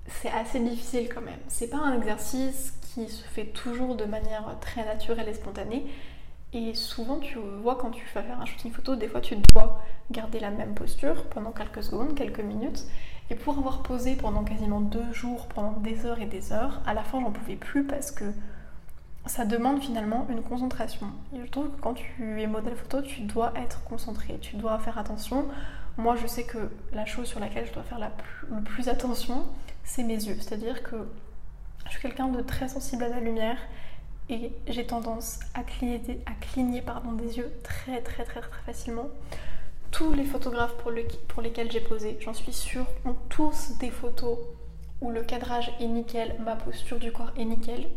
c'est assez difficile quand même. C'est pas un exercice qui se fait toujours de manière très naturelle et spontanée. Et souvent, tu vois, quand tu vas faire un shooting photo, des fois, tu dois garder la même posture pendant quelques secondes, quelques minutes. Et pour avoir posé pendant quasiment deux jours, pendant des heures et des heures, à la fin, j'en pouvais plus parce que ça demande finalement une concentration. Et je trouve que quand tu es modèle photo, tu dois être concentré, tu dois faire attention. Moi, je sais que la chose sur laquelle je dois faire le plus attention, c'est mes yeux. C'est-à-dire que je suis quelqu'un de très sensible à la lumière et j'ai tendance à cligner, pardon, des yeux très très très très facilement. Tous les photographes pour, pour lesquels j'ai posé, j'en suis sûre, ont tous des photos où le cadrage est nickel, ma posture du corps est nickel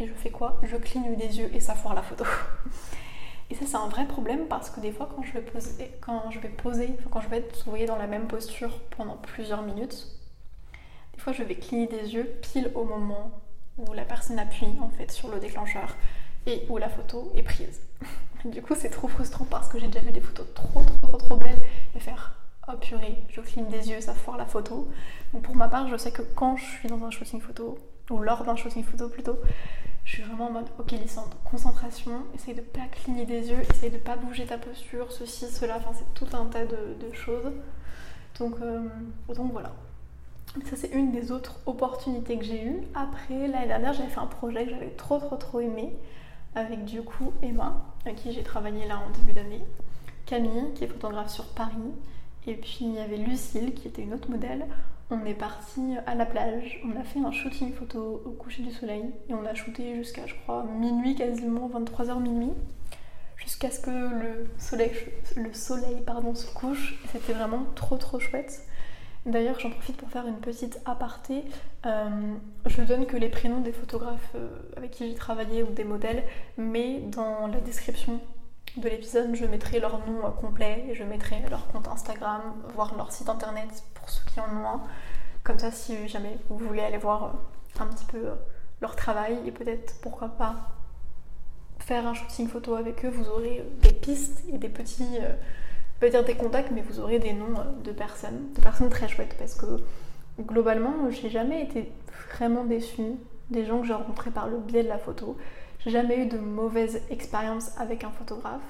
et je fais quoi? Je cligne des yeux et ça foire la photo. Et ça c'est un vrai problème parce que des fois quand je vais poser, quand je vais poser, quand je vais être vous voyez, dans la même posture pendant plusieurs minutes, des fois je vais cligner des yeux pile au moment où la personne appuie en fait sur le déclencheur et où la photo est prise. (laughs) Du coup c'est trop frustrant parce que j'ai déjà vu des photos trop trop trop, trop belles et faire oh purée, je cligne des yeux, ça foire la photo. Donc pour ma part je sais que quand je suis dans un shooting photo, ou lors d'un shooting photo plutôt, je suis vraiment en mode ok Lissandre, concentration, essaye de pas cligner des yeux, essaye de pas bouger ta posture, ceci, cela, enfin c'est tout un tas de, choses. Donc, euh, donc voilà. Ça c'est une des autres opportunités que j'ai eues. Après l'année dernière j'avais fait un projet que j'avais trop trop trop aimé avec du coup Emma, avec qui j'ai travaillé là en début d'année, Camille qui est photographe sur Paris, et puis il y avait Lucille qui était une autre modèle. On est parti à la plage, on a fait un shooting photo au coucher du soleil et on a shooté jusqu'à je crois minuit quasiment, 23h minuit, jusqu'à ce que le soleil, le soleil pardon, se couche. C'était vraiment trop trop chouette. D'ailleurs, j'en profite pour faire une petite aparté. Euh, je donne que les prénoms des photographes euh, avec qui j'ai travaillé ou des modèles, mais dans la description de l'épisode, je mettrai leur nom euh, complet et je mettrai leur compte Instagram, voire leur site internet pour ceux qui en ont un. Comme ça, si jamais vous voulez aller voir un petit peu leur travail et peut-être pourquoi pas faire un shooting photo avec eux, vous aurez des pistes et des petits pas dire des contacts, mais vous aurez des noms euh, de personnes, de personnes très chouettes, parce que globalement, j'ai jamais été vraiment déçue des gens que j'ai rencontrés par le biais de la photo. J'ai jamais eu de mauvaise expérience avec un photographe.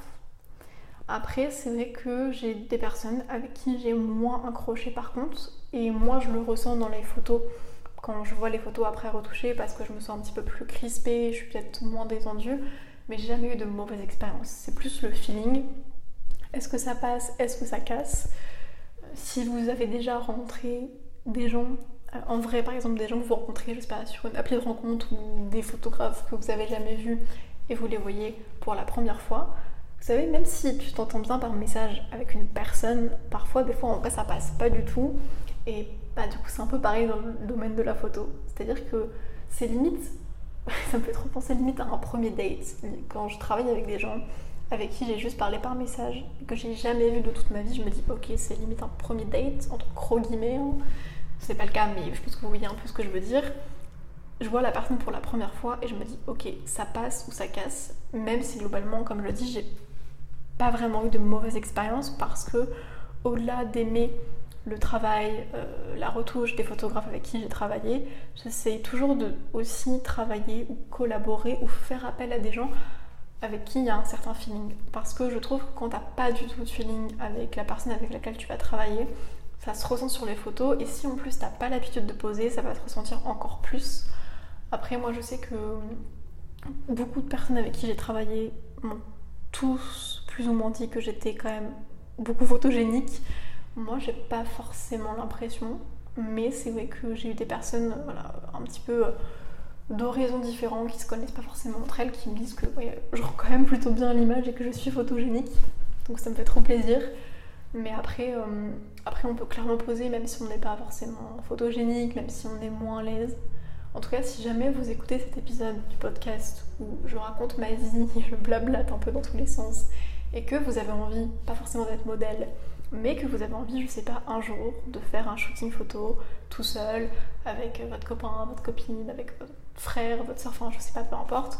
Après, c'est vrai que j'ai des personnes avec qui j'ai moins accroché par contre, et moi je le ressens dans les photos. Quand je vois les photos après retouchées parce que je me sens un petit peu plus crispée, je suis peut-être moins détendue, mais j'ai jamais eu de mauvaise expérience. C'est plus le feeling. Est-ce que ça passe? Est-ce que ça casse? Si vous avez déjà rencontré des gens, euh, en vrai par exemple des gens que vous rencontrez, je sais pas, sur une appli de rencontre ou des photographes que vous avez jamais vus et vous les voyez pour la première fois, vous savez, même si tu t'entends bien par message avec une personne, parfois, des fois, en vrai, ça passe pas du tout. Et bah, du coup, c'est un peu pareil dans le domaine de la photo. C'est-à-dire que c'est limite, (laughs) ça me fait trop penser limite à un premier date. Quand je travaille avec des gens avec qui j'ai juste parlé par message, que j'ai jamais vu de toute ma vie, je me dis ok c'est limite un premier date, entre gros guillemets, hein. c'est pas le cas mais je pense que vous voyez un peu ce que je veux dire. Je vois la personne pour la première fois et je me dis ok ça passe ou ça casse, même si globalement comme je le dis j'ai pas vraiment eu de mauvaise expérience parce que au-delà d'aimer le travail, euh, la retouche des photographes avec qui j'ai travaillé, j'essaye toujours de aussi travailler ou collaborer ou faire appel à des gens avec qui il y a un certain feeling. Parce que je trouve que quand t'as pas du tout de feeling avec la personne avec laquelle tu vas travailler, ça se ressent sur les photos. Et si en plus t'as pas l'habitude de poser, ça va se ressentir encore plus. Après, moi je sais que beaucoup de personnes avec qui j'ai travaillé m'ont tous plus ou moins dit que j'étais quand même beaucoup photogénique. Moi j'ai pas forcément l'impression, mais c'est vrai que j'ai eu des personnes voilà, un petit peu d'horizons différents qui se connaissent pas forcément entre elles qui me disent que je rends quand même plutôt bien l'image et que je suis photogénique. Donc ça me fait trop plaisir. Mais après, euh, après on peut clairement poser même si on n'est pas forcément photogénique, même si on est moins à l'aise. En tout cas, si jamais vous écoutez cet épisode du podcast où je raconte ma vie, (laughs) je blablate un peu dans tous les sens, et que vous avez envie, pas forcément d'être modèle, mais que vous avez envie, je sais pas, un jour de faire un shooting photo tout seul, avec votre copain, votre copine, avec votre frère, votre soeur, enfin je sais pas, peu importe,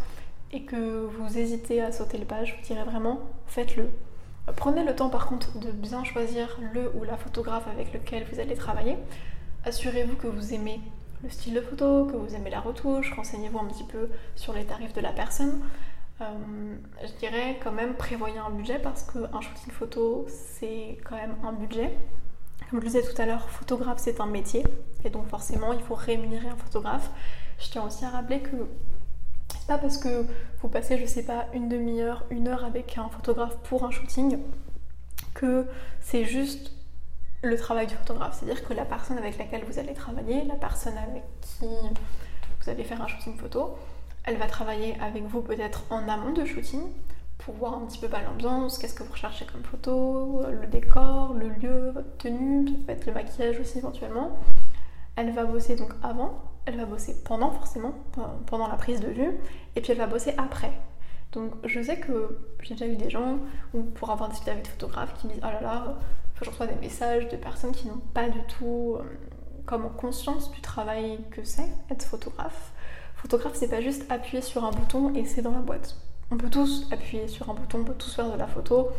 et que vous hésitez à sauter le pas, je vous dirais vraiment, faites-le. Prenez le temps par contre de bien choisir le ou la photographe avec lequel vous allez travailler. Assurez-vous que vous aimez le style de photo, que vous aimez la retouche, renseignez-vous un petit peu sur les tarifs de la personne. Euh, je dirais quand même prévoyez un budget parce qu'un shooting photo c'est quand même un budget. Comme je le disais tout à l'heure, photographe c'est un métier et donc forcément il faut rémunérer un photographe. Je tiens aussi à rappeler que c'est pas parce que vous passez, je sais pas, une demi-heure, une heure avec un photographe pour un shooting que c'est juste le travail du photographe. C'est-à-dire que la personne avec laquelle vous allez travailler, la personne avec qui vous allez faire un shooting photo, elle va travailler avec vous peut-être en amont de shooting pour voir un petit peu pas l'ambiance, qu'est-ce que vous recherchez comme photo, le décor, le lieu, votre tenue, peut-être le maquillage aussi éventuellement. Elle va bosser donc avant, elle va bosser pendant forcément, pendant la prise de vue, et puis elle va bosser après. Donc je sais que j'ai déjà eu des gens, ou pour avoir discuté avec des photographes, qui me disent Oh là là, je reçois des messages de personnes qui n'ont pas du tout euh, comme conscience du travail que c'est être photographe Photographe, c'est pas juste appuyer sur un bouton et c'est dans la boîte. On peut tous appuyer sur un bouton, on peut tous faire de la photo.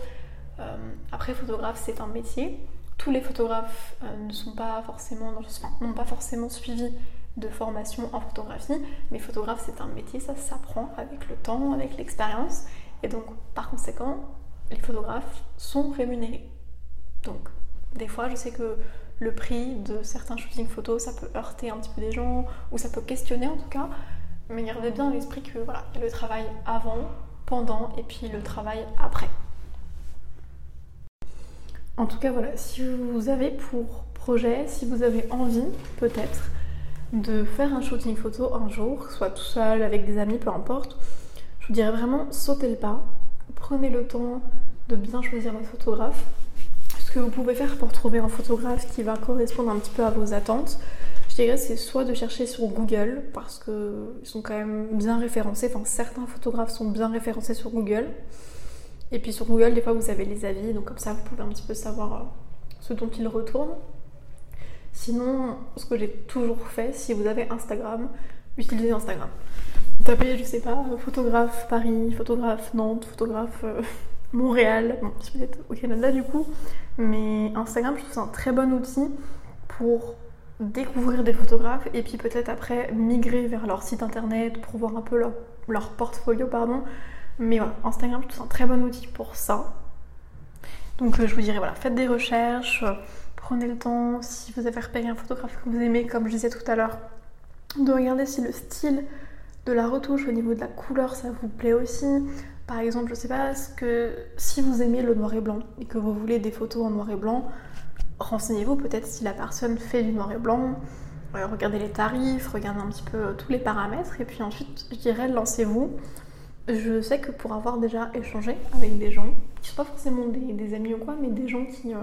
Euh, après, photographe, c'est un métier. Tous les photographes euh, ne sont pas forcément, n'ont pas forcément suivi de formation en photographie, mais photographe c'est un métier, ça s'apprend avec le temps, avec l'expérience, et donc par conséquent, les photographes sont rémunérés. Donc des fois, je sais que le prix de certains shootings photos, ça peut heurter un petit peu des gens, ou ça peut questionner en tout cas, mais gardez bien à l'esprit que voilà, le travail avant, pendant, et puis le travail après. En tout cas, voilà, si vous avez pour projet, si vous avez envie peut-être de faire un shooting photo un jour, soit tout seul, avec des amis, peu importe, je vous dirais vraiment sautez le pas, prenez le temps de bien choisir votre photographe. Ce que vous pouvez faire pour trouver un photographe qui va correspondre un petit peu à vos attentes, c'est soit de chercher sur Google parce qu'ils sont quand même bien référencés, enfin certains photographes sont bien référencés sur Google. Et puis sur Google, des fois vous avez les avis, donc comme ça vous pouvez un petit peu savoir euh, ce dont ils retournent. Sinon, ce que j'ai toujours fait, si vous avez Instagram, utilisez Instagram. Tapez, je sais pas, photographe Paris, photographe Nantes, photographe euh, (laughs) Montréal, bon, si vous êtes au Canada du coup, mais Instagram, je trouve c'est un très bon outil pour découvrir des photographes et puis peut-être après migrer vers leur site internet pour voir un peu leur, portfolio, pardon. Mais voilà, Instagram, c'est un très bon outil pour ça. Donc euh, je vous dirais, voilà, faites des recherches, euh, prenez le temps, si vous avez repéré un photographe que vous aimez, comme je disais tout à l'heure, de regarder si le style de la retouche au niveau de la couleur, ça vous plaît aussi. Par exemple, je sais pas, que si vous aimez le noir et blanc et que vous voulez des photos en noir et blanc, renseignez-vous peut-être si la personne fait du noir et blanc, euh, regardez les tarifs, regardez un petit peu euh, tous les paramètres et puis ensuite, je dirais, lancez-vous. Je sais que pour avoir déjà échangé avec des gens, qui sont pas forcément des, amis ou quoi, mais des gens qui euh,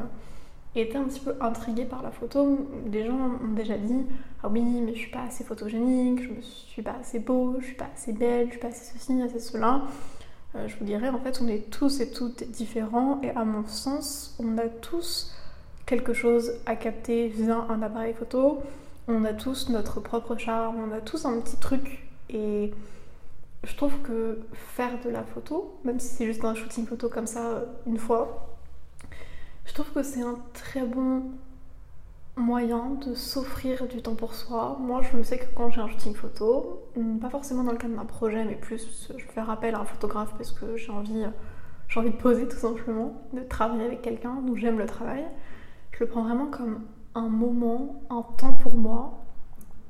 étaient un petit peu intrigués par la photo, des gens ont déjà dit Ah oui, mais je suis pas assez photogénique, je ne suis pas assez beau, je suis pas assez belle, je suis pas assez ceci, assez cela. Je vous dirais, en fait, on est tous et toutes différents et à mon sens, on a tous quelque chose à capter via un appareil photo. On a tous notre propre charme, on a tous un petit truc et je trouve que faire de la photo, même si c'est juste un shooting photo comme ça euh, une fois, je trouve que c'est un très bon moyen de s'offrir du temps pour soi. Moi, je sais que quand j'ai un shooting photo, hmm, pas forcément dans le cadre d'un projet, mais plus je fais appel à un photographe parce que j'ai envie, j'ai envie de poser tout simplement, de travailler avec quelqu'un dont j'aime le travail. Je le prends vraiment comme un moment, un temps pour moi.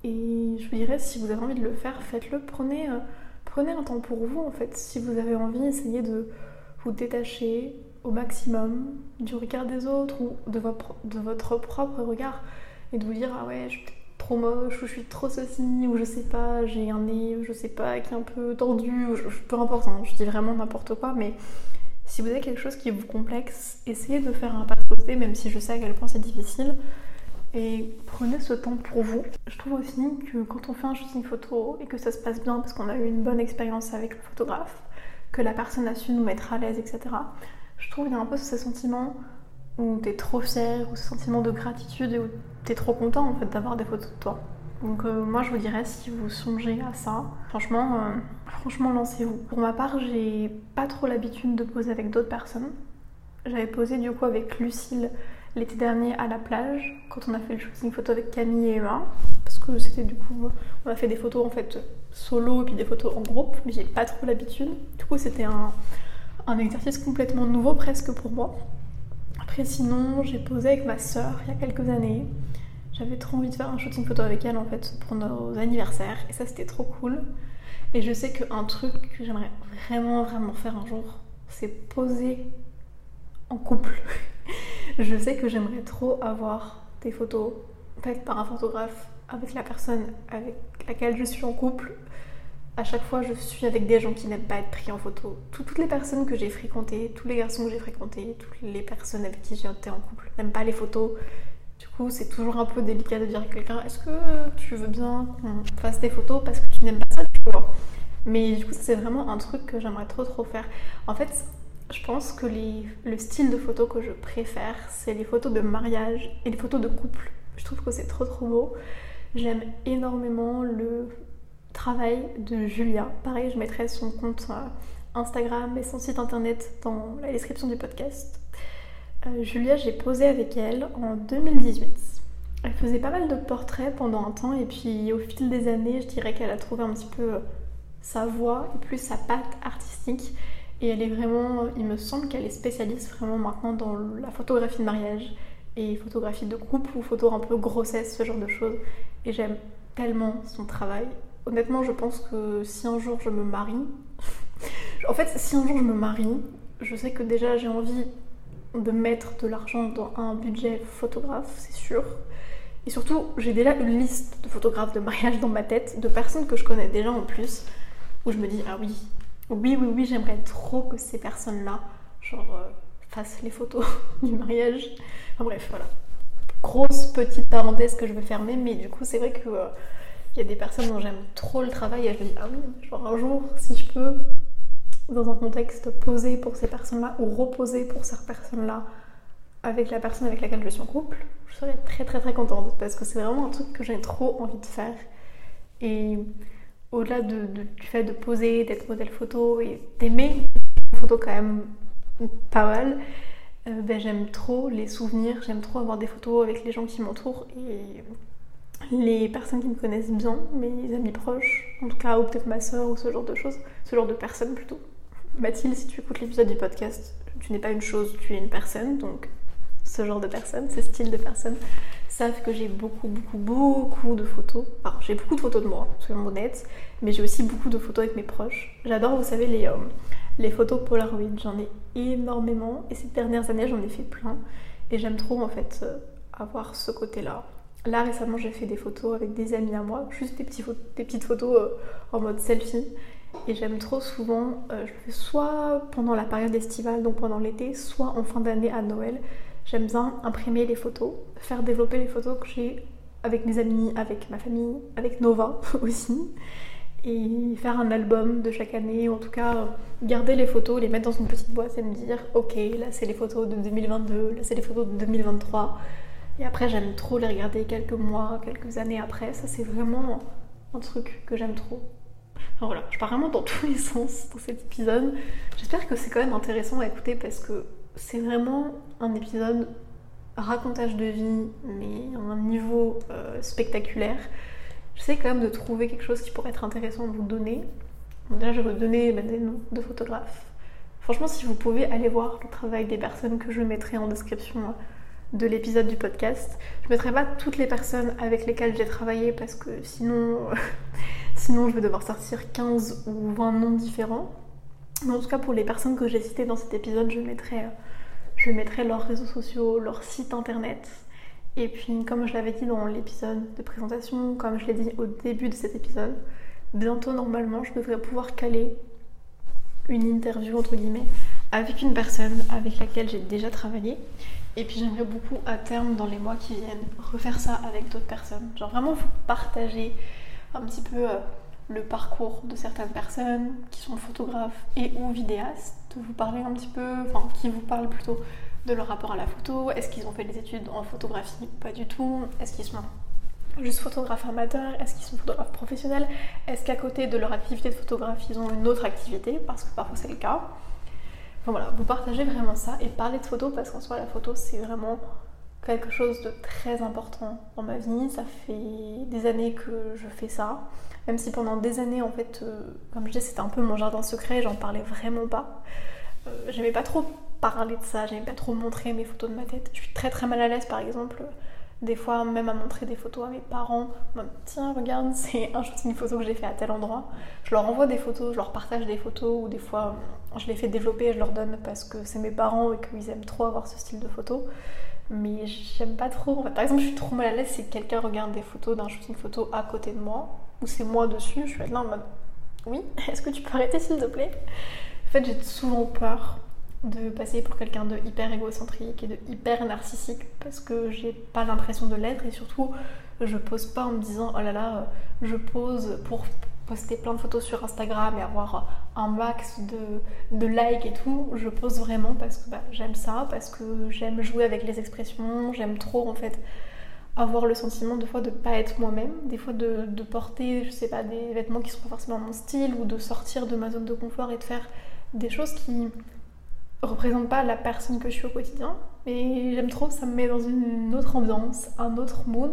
Et je vous dirais, si vous avez envie de le faire, faites-le. Prenez, euh, prenez un temps pour vous en fait. Si vous avez envie, essayez de vous détacher, au maximum du regard des autres ou de votre, propre regard et de vous dire ah ouais je suis trop moche ou je suis trop ceci ou je sais pas j'ai un nez je sais pas qui est un peu tordu ou peu importe hein, je dis vraiment n'importe quoi mais si vous avez quelque chose qui vous complexe essayez de faire un pas côté même si je sais à quel point c'est difficile et prenez ce temps pour vous. Je trouve aussi que quand on fait un shooting photo et que ça se passe bien parce qu'on a eu une bonne expérience avec le photographe, que la personne a su nous mettre à l'aise, etc je trouve qu'il y a un peu ce sentiment où t'es trop fier, ou ce sentiment de gratitude et où t'es trop content en fait d'avoir des photos de toi. Donc euh, moi je vous dirais si vous songez à ça, franchement, euh, franchement lancez-vous. Pour ma part, j'ai pas trop l'habitude de poser avec d'autres personnes. J'avais posé du coup avec Lucille l'été dernier à la plage quand on a fait le shooting photo avec Camille et Emma parce que c'était du coup on a fait des photos en fait solo et puis des photos en groupe mais j'ai pas trop l'habitude. Du coup c'était un un exercice complètement nouveau presque pour moi. Après sinon, j'ai posé avec ma soeur il y a quelques années. J'avais trop envie de faire un shooting photo avec elle en fait pour nos anniversaires et ça c'était trop cool. Et je sais qu'un truc que j'aimerais vraiment vraiment faire un jour, c'est poser en couple. (laughs) je sais que j'aimerais trop avoir des photos faites par un photographe avec la personne avec laquelle je suis en couple à chaque fois, je suis avec des gens qui n'aiment pas être pris en photo. toutes les personnes que j'ai fréquentées, tous les garçons que j'ai fréquentés, toutes les personnes avec qui j'ai été en couple n'aiment pas les photos. Du coup, c'est toujours un peu délicat de dire à quelqu'un est-ce que tu veux bien qu'on fasse des photos parce que tu n'aimes pas ça, tu vois. Mais du coup, c'est vraiment un truc que j'aimerais trop trop faire. En fait, je pense que le style de photo que je préfère, c'est les photos de mariage et les photos de couple. Je trouve que c'est trop trop beau. J'aime énormément le travail de Julia. Pareil, je mettrai son compte euh, Instagram et son site internet dans la description du podcast. Euh, Julia, j'ai posé avec elle en 2018. Elle faisait pas mal de portraits pendant un temps et puis au fil des années, je dirais qu'elle a trouvé un petit peu sa voix et plus sa patte artistique. Et elle est vraiment, il me semble qu'elle est spécialiste vraiment maintenant dans la photographie de mariage et photographie de groupe ou photo un peu grossesse, ce genre de choses. Et j'aime tellement son travail. Honnêtement, je pense que si un jour je me marie, (laughs) en fait, si un jour je me marie, je sais que déjà j'ai envie de mettre de l'argent dans un budget photographe, c'est sûr. Et surtout, j'ai déjà une liste de photographes de mariage dans ma tête, de personnes que je connais déjà en plus, où je me dis, ah oui, oui, oui, oui, j'aimerais trop que ces personnes-là, genre, euh, fassent les photos (laughs) du mariage. Enfin bref, voilà. Grosse petite parenthèse que je vais fermer, mais du coup, c'est vrai que euh, il y a des personnes dont j'aime trop le travail et je me dis, ah oui, genre un jour, si je peux, dans un contexte posé pour ces personnes-là ou reposer pour ces personnes-là avec la personne avec laquelle je suis en couple, je serais très très très contente parce que c'est vraiment un truc que j'ai trop envie de faire. Et au-delà de, du fait de poser, d'être modèle photo et d'aimer les photos quand même pas mal, euh, ben, j'aime trop les souvenirs, j'aime trop avoir des photos avec les gens qui m'entourent et les personnes qui me connaissent bien, mes amis proches, en tout cas, ou peut-être ma soeur ou ce genre de choses, ce genre de personnes plutôt. Mathilde, si tu écoutes l'épisode du podcast, tu n'es pas une chose, tu es une personne, donc ce genre de personne, ce style de personne, savent que j'ai beaucoup, beaucoup, beaucoup de photos. Enfin, j'ai beaucoup de photos de moi, soyons honnêtes, mais j'ai aussi beaucoup de photos avec mes proches. J'adore, vous savez, les, euh, les photos Polaroid, j'en ai énormément, et ces dernières années, j'en ai fait plein, et j'aime trop en fait euh, avoir ce côté-là. Là récemment j'ai fait des photos avec des amis à moi, juste des, petits des petites photos euh, en mode selfie. Et j'aime trop souvent, je le fais soit pendant la période estivale, donc pendant l'été, soit en fin d'année à Noël. J'aime bien imprimer les photos, faire développer les photos que j'ai avec mes amis, avec ma famille, avec Nova (laughs) aussi. Et faire un album de chaque année, ou en tout cas garder les photos, les mettre dans une petite boîte et me dire ok, là c'est les photos de 2022, là c'est les photos de 2023. Et après j'aime trop les regarder quelques mois, quelques années après. Ça c'est vraiment un truc que j'aime trop. Alors voilà, je pars vraiment dans (laughs) tous les sens dans cet épisode. J'espère que c'est quand même intéressant à écouter parce que c'est vraiment un épisode racontage de vie, mais à un niveau euh, spectaculaire. J'essaie quand même de trouver quelque chose qui pourrait être intéressant à vous donner. déjà, je vais vous donner des noms de photographes. Franchement, si vous pouvez aller voir le travail des personnes que je mettrai en description de l'épisode du podcast. Je mettrai pas toutes les personnes avec lesquelles j'ai travaillé parce que sinon, (laughs) sinon je vais devoir sortir 15 ou 20 noms différents. Mais en tout cas, pour les personnes que j'ai citées dans cet épisode, je mettrai, euh, je mettrai leurs réseaux sociaux, leur site internet. Et puis, comme je l'avais dit dans l'épisode de présentation, comme je l'ai dit au début de cet épisode, bientôt, normalement, je devrais pouvoir caler une interview, entre guillemets, avec une personne avec laquelle j'ai déjà travaillé. Et puis, j'aimerais beaucoup, à terme, dans les mois qui viennent, refaire ça avec d'autres personnes. Genre, vraiment, vous partager un petit peu... Euh, le parcours de certaines personnes qui sont photographes et ou vidéastes, vous parler un petit peu, enfin qui vous parlent plutôt de leur rapport à la photo, est-ce qu'ils ont fait des études en photographie? Pas du tout, est-ce qu'ils sont juste photographes amateurs, est-ce qu'ils sont photographes professionnels, est-ce qu'à côté de leur activité de photographe, ils ont une autre activité, parce que parfois c'est le cas. Enfin voilà, vous partagez vraiment ça et parlez de photo parce qu'en soi la photo c'est vraiment quelque chose de très important dans ma vie. Ça fait des années que je fais ça. Même si pendant des années, en fait, euh, comme je dis, c'était un peu mon jardin secret, j'en parlais vraiment pas. Euh, j'aimais pas trop parler de ça, j'aimais pas trop montrer mes photos de ma tête. Je suis très très mal à l'aise, par exemple, des fois même à montrer des photos à mes parents. Tiens, regarde, (laughs) c'est un une photo que j'ai fait à tel endroit. Je leur envoie des photos, je leur partage des photos, ou des fois je les fais développer et je leur donne parce que c'est mes parents et qu'ils aiment trop avoir ce style de photos mais j'aime pas trop. Par exemple, je suis trop mal à l'aise si quelqu'un regarde des photos d'un shooting photo à côté de moi, ou c'est moi dessus, je suis là en mode Oui, (laughs) est-ce que tu peux arrêter s'il te plaît? En fait, j'ai souvent peur de passer pour quelqu'un de hyper égocentrique et de hyper narcissique parce que j'ai pas l'impression de l'être et surtout je pose pas en me disant oh là là je pose pour poster plein de photos sur Instagram et avoir un max de, de likes et tout, je pose vraiment parce que bah, j'aime ça, parce que j'aime jouer avec les expressions, j'aime trop en fait avoir le sentiment de fois de pas être moi-même, des fois de, porter, je sais pas, des vêtements qui sont pas forcément mon style ou de sortir de ma zone de confort et de faire des choses qui représente pas la personne que je suis au quotidien, mais j'aime trop, ça me met dans une autre ambiance, un autre mood.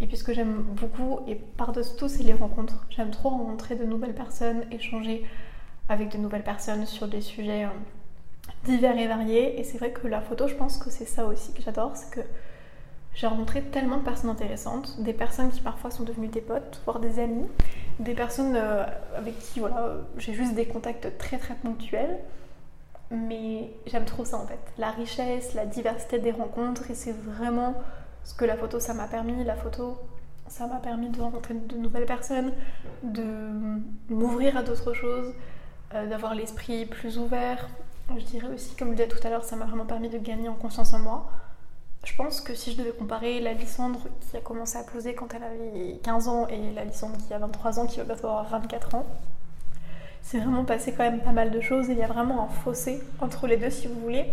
Et puis ce que j'aime beaucoup, et par-dessus tout, c'est les rencontres. J'aime trop rencontrer de nouvelles personnes, échanger avec de nouvelles personnes sur des sujets euh, divers et variés. Et c'est vrai que la photo, je pense que c'est ça aussi que j'adore, c'est que j'ai rencontré tellement de personnes intéressantes, des personnes qui parfois sont devenues des potes, voire des amis, des personnes euh, avec qui voilà, j'ai juste des contacts très très ponctuels. Mais j'aime trop ça en fait, la richesse, la diversité des rencontres, et c'est vraiment ce que la photo ça m'a permis. La photo ça m'a permis de rencontrer de nouvelles personnes, de m'ouvrir à d'autres choses, euh, d'avoir l'esprit plus ouvert. Je dirais aussi, comme je disais tout à l'heure, ça m'a vraiment permis de gagner en confiance en moi. Je pense que si je devais comparer la Lysandre qui a commencé à poser quand elle avait 15 ans et la Lysandre qui a 23 ans, qui va bientôt avoir 24 ans, c'est vraiment passé quand même pas mal de choses il y a vraiment un fossé entre les deux si vous voulez.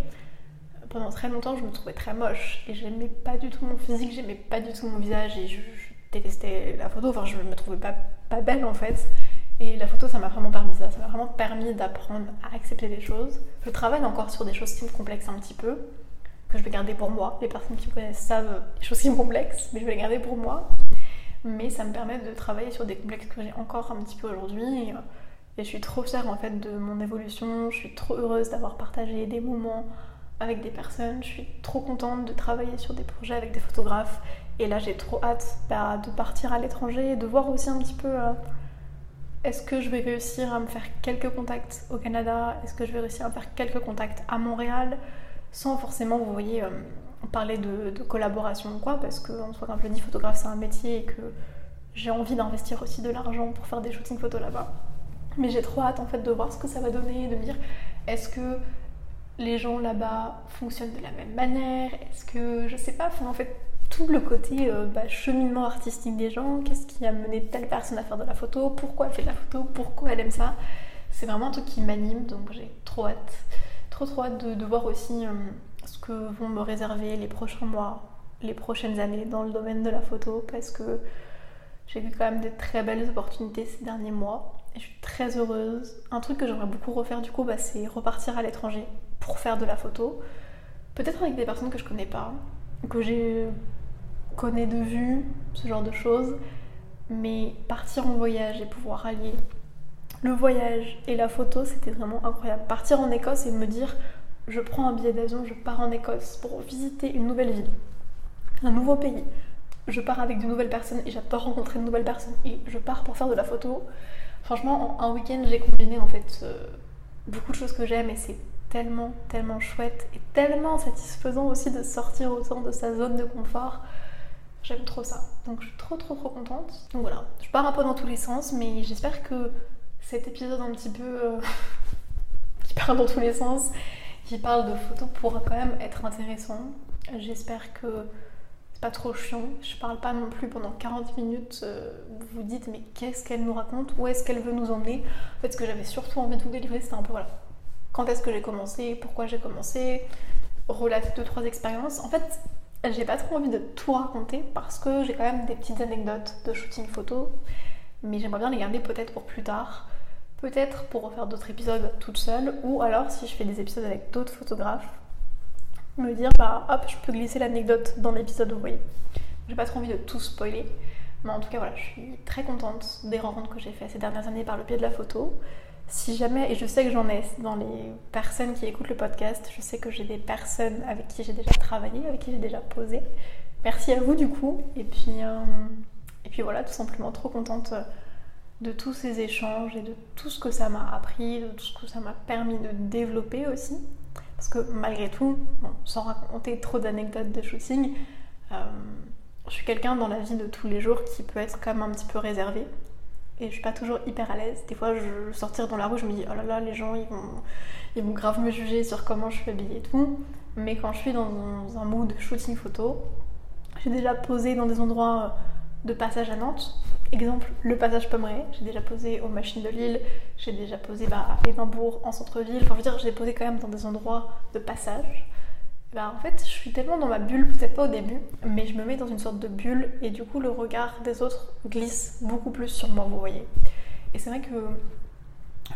Pendant très longtemps, je me trouvais très moche et j'aimais pas du tout mon physique, j'aimais pas du tout mon visage et je, détestais la photo, enfin je me trouvais pas, pas belle en fait. Et la photo, ça m'a vraiment permis ça, ça m'a vraiment permis d'apprendre à accepter les choses. Je travaille encore sur des choses qui me complexent un petit peu, que je vais garder pour moi. Les personnes qui me connaissent savent les choses qui me complexent, mais je vais les garder pour moi. Mais ça me permet de travailler sur des complexes que j'ai encore un petit peu aujourd'hui. Et, je suis trop fière en fait de mon évolution. Je suis trop heureuse d'avoir partagé des moments avec des personnes. Je suis trop contente de travailler sur des projets avec des photographes. Et là, j'ai trop hâte bah, de partir à l'étranger et de voir aussi un petit peu. Euh, est-ce que je vais réussir à me faire quelques contacts au Canada? Est-ce que je vais réussir à faire quelques contacts à Montréal? Sans forcément, vous voyez, euh, parler de, collaboration ou quoi, parce que, en comme je le dis, photographe c'est un métier et que j'ai envie d'investir aussi de l'argent pour faire des shootings photos là-bas. Mais j'ai trop hâte en fait de voir ce que ça va donner, de me dire est-ce que les gens là-bas fonctionnent de la même manière? Est-ce que, je sais pas, enfin, en fait, tout le côté euh, bah, cheminement artistique des gens, qu'est-ce qui a mené telle personne à faire de la photo, pourquoi elle fait de la photo, pourquoi elle aime ça? C'est vraiment un truc qui m'anime, donc j'ai trop hâte trop hâte de, voir aussi euh, ce que vont me réserver les prochains mois, les prochaines années dans le domaine de la photo parce que j'ai vu quand même des très belles opportunités ces derniers mois et je suis très heureuse. Un truc que j'aimerais beaucoup refaire du coup, bah, c'est repartir à l'étranger pour faire de la photo. Peut-être avec des personnes que je connais pas, que j'ai connais de vue, ce genre de choses. Mais partir en voyage et pouvoir allier le voyage et la photo, c'était vraiment incroyable. Partir en Écosse et me dire, je prends un billet d'avion, je pars en Écosse pour visiter une nouvelle ville, un nouveau pays. Je pars avec de nouvelles personnes et j'adore rencontrer de nouvelles personnes et je pars pour faire de la photo. Franchement, en un week-end, j'ai combiné en fait euh, beaucoup de choses que j'aime et c'est tellement, tellement chouette et tellement satisfaisant aussi de sortir autant de sa zone de confort. J'aime trop ça. Donc je suis trop, trop, trop contente. Donc voilà, je pars un peu dans tous les sens, mais j'espère que cet épisode un petit peu euh, (laughs) qui parle dans tous les sens, qui parle de photos pourra quand même être intéressant. J'espère que c'est pas trop chiant. Je parle pas non plus pendant 40 minutes. Euh, vous vous dites mais qu'est-ce qu'elle nous raconte? Où est-ce qu'elle veut nous emmener? En fait, ce que j'avais surtout envie de vous délivrer, c'était un peu voilà. Quand est-ce que j'ai commencé? Pourquoi j'ai commencé? Relater deux trois expériences. En fait, j'ai pas trop envie de tout raconter parce que j'ai quand même des petites anecdotes de shooting photo mais j'aimerais bien les garder peut-être pour plus tard. Peut-être pour refaire d'autres épisodes toute seule, ou alors si je fais des épisodes avec d'autres photographes, me dire bah hop, je peux glisser l'anecdote dans l'épisode, vous voyez. J'ai pas trop envie de tout spoiler, mais en tout cas voilà, je suis très contente des rencontres que j'ai faites ces dernières années par le pied de la photo. Si jamais, et je sais que j'en ai dans les personnes qui écoutent le podcast, je sais que j'ai des personnes avec qui j'ai déjà travaillé, avec qui j'ai déjà posé. Merci à vous du coup, et puis. Euh, et puis voilà, tout simplement trop contente de tous ces échanges et de tout ce que ça m'a appris, de tout ce que ça m'a permis de développer aussi. Parce que malgré tout, sans raconter trop d'anecdotes de shooting, euh, je suis quelqu'un dans la vie de tous les jours qui peut être même un petit peu réservé. Et je suis pas toujours hyper à l'aise. Des fois, je sortir dans la rue, je me dis oh là là, les gens ils vont, ils vont grave me juger sur comment je suis habillée et tout. Mais quand je suis dans un mood shooting photo, j'ai déjà posé dans des endroits de passage à Nantes. Exemple, le passage Pommeret, j'ai déjà posé aux machines de Lille, j'ai déjà posé bah, à Édimbourg, en centre-ville. Enfin, je veux dire, j'ai posé quand même dans des endroits de passage. Bah, en fait, je suis tellement dans ma bulle, peut-être pas au début, mais je me mets dans une sorte de bulle et du coup, le regard des autres glisse beaucoup plus sur moi, vous voyez. Et c'est vrai que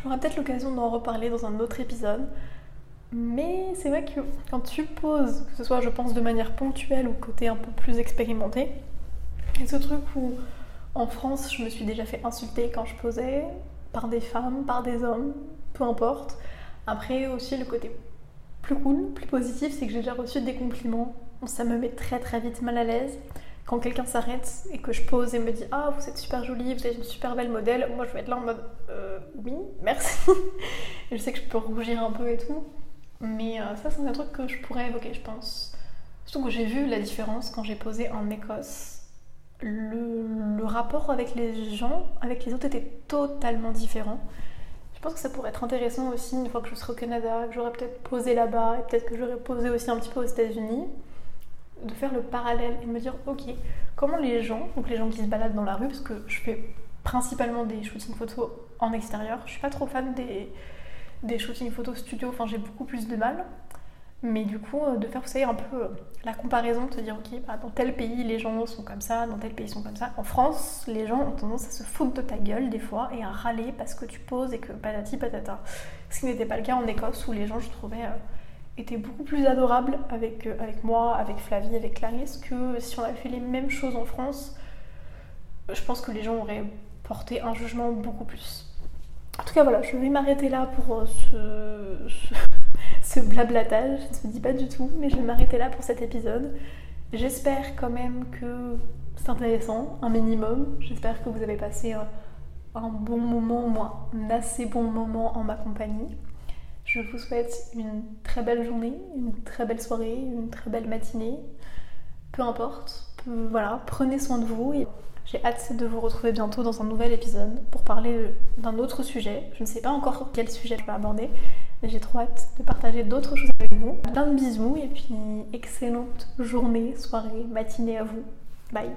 j'aurai peut-être l'occasion d'en reparler dans un autre épisode, Mais c'est vrai que quand tu poses, que ce soit je pense de manière ponctuelle ou côté un peu plus expérimenté, et ce truc où en France je me suis déjà fait insulter quand je posais, par des femmes, par des hommes, peu importe. Après aussi le côté plus cool, plus positif, c'est que j'ai déjà reçu des compliments. Ça me met très très vite mal à l'aise. Quand quelqu'un s'arrête et que je pose et me dit Ah, vous êtes super jolie, vous êtes une super belle modèle, moi je vais être là en mode euh, Oui, merci. (laughs) je sais que je peux rougir un peu et tout. Mais euh, ça, c'est un truc que je pourrais évoquer, je pense. Surtout que j'ai vu la différence quand j'ai posé en Écosse. Le, rapport avec les gens, avec les autres était totalement différent. Je pense que ça pourrait être intéressant aussi une fois que je serai au Canada, que j'aurais peut-être posé là-bas et peut-être que j'aurais posé aussi un petit peu aux États-Unis, de faire le parallèle et de me dire ok, comment les gens, donc les gens qui se baladent dans la rue, parce que je fais principalement des shootings photos en extérieur, je suis pas trop fan des, des shootings photos studio, enfin j'ai beaucoup plus de mal. Mais du coup, euh, de faire, vous savez, un peu euh, la comparaison, de se dire, ok, bah, dans tel pays, les gens sont comme ça, dans tel pays, ils sont comme ça. En France, les gens ont tendance à se foutre de ta gueule des fois et à râler parce que tu poses et que patati patata. Ce qui n'était pas le cas en Écosse où les gens, je trouvais, euh, étaient beaucoup plus adorables avec, avec moi, avec Flavie, avec Clarisse, que si on avait fait les mêmes choses en France, je pense que les gens auraient porté un jugement beaucoup plus. En tout cas, voilà, je vais m'arrêter là pour ce ce (laughs) blablatage, je ne me dis pas du tout, mais je vais m'arrêter là pour cet épisode. J'espère quand même que c'est intéressant, un minimum. J'espère que vous avez passé un, bon moment, moi, un assez bon moment en ma compagnie. Je vous souhaite une très belle journée, une très belle soirée, une très belle matinée. Peu importe. voilà, prenez soin de vous j'ai hâte de vous retrouver bientôt dans un nouvel épisode pour parler d'un autre sujet. Je ne sais pas encore quel sujet je vais aborder, j'ai trop hâte de partager d'autres choses avec vous. Plein de bisous et puis excellente journée, soirée, matinée à vous. Bye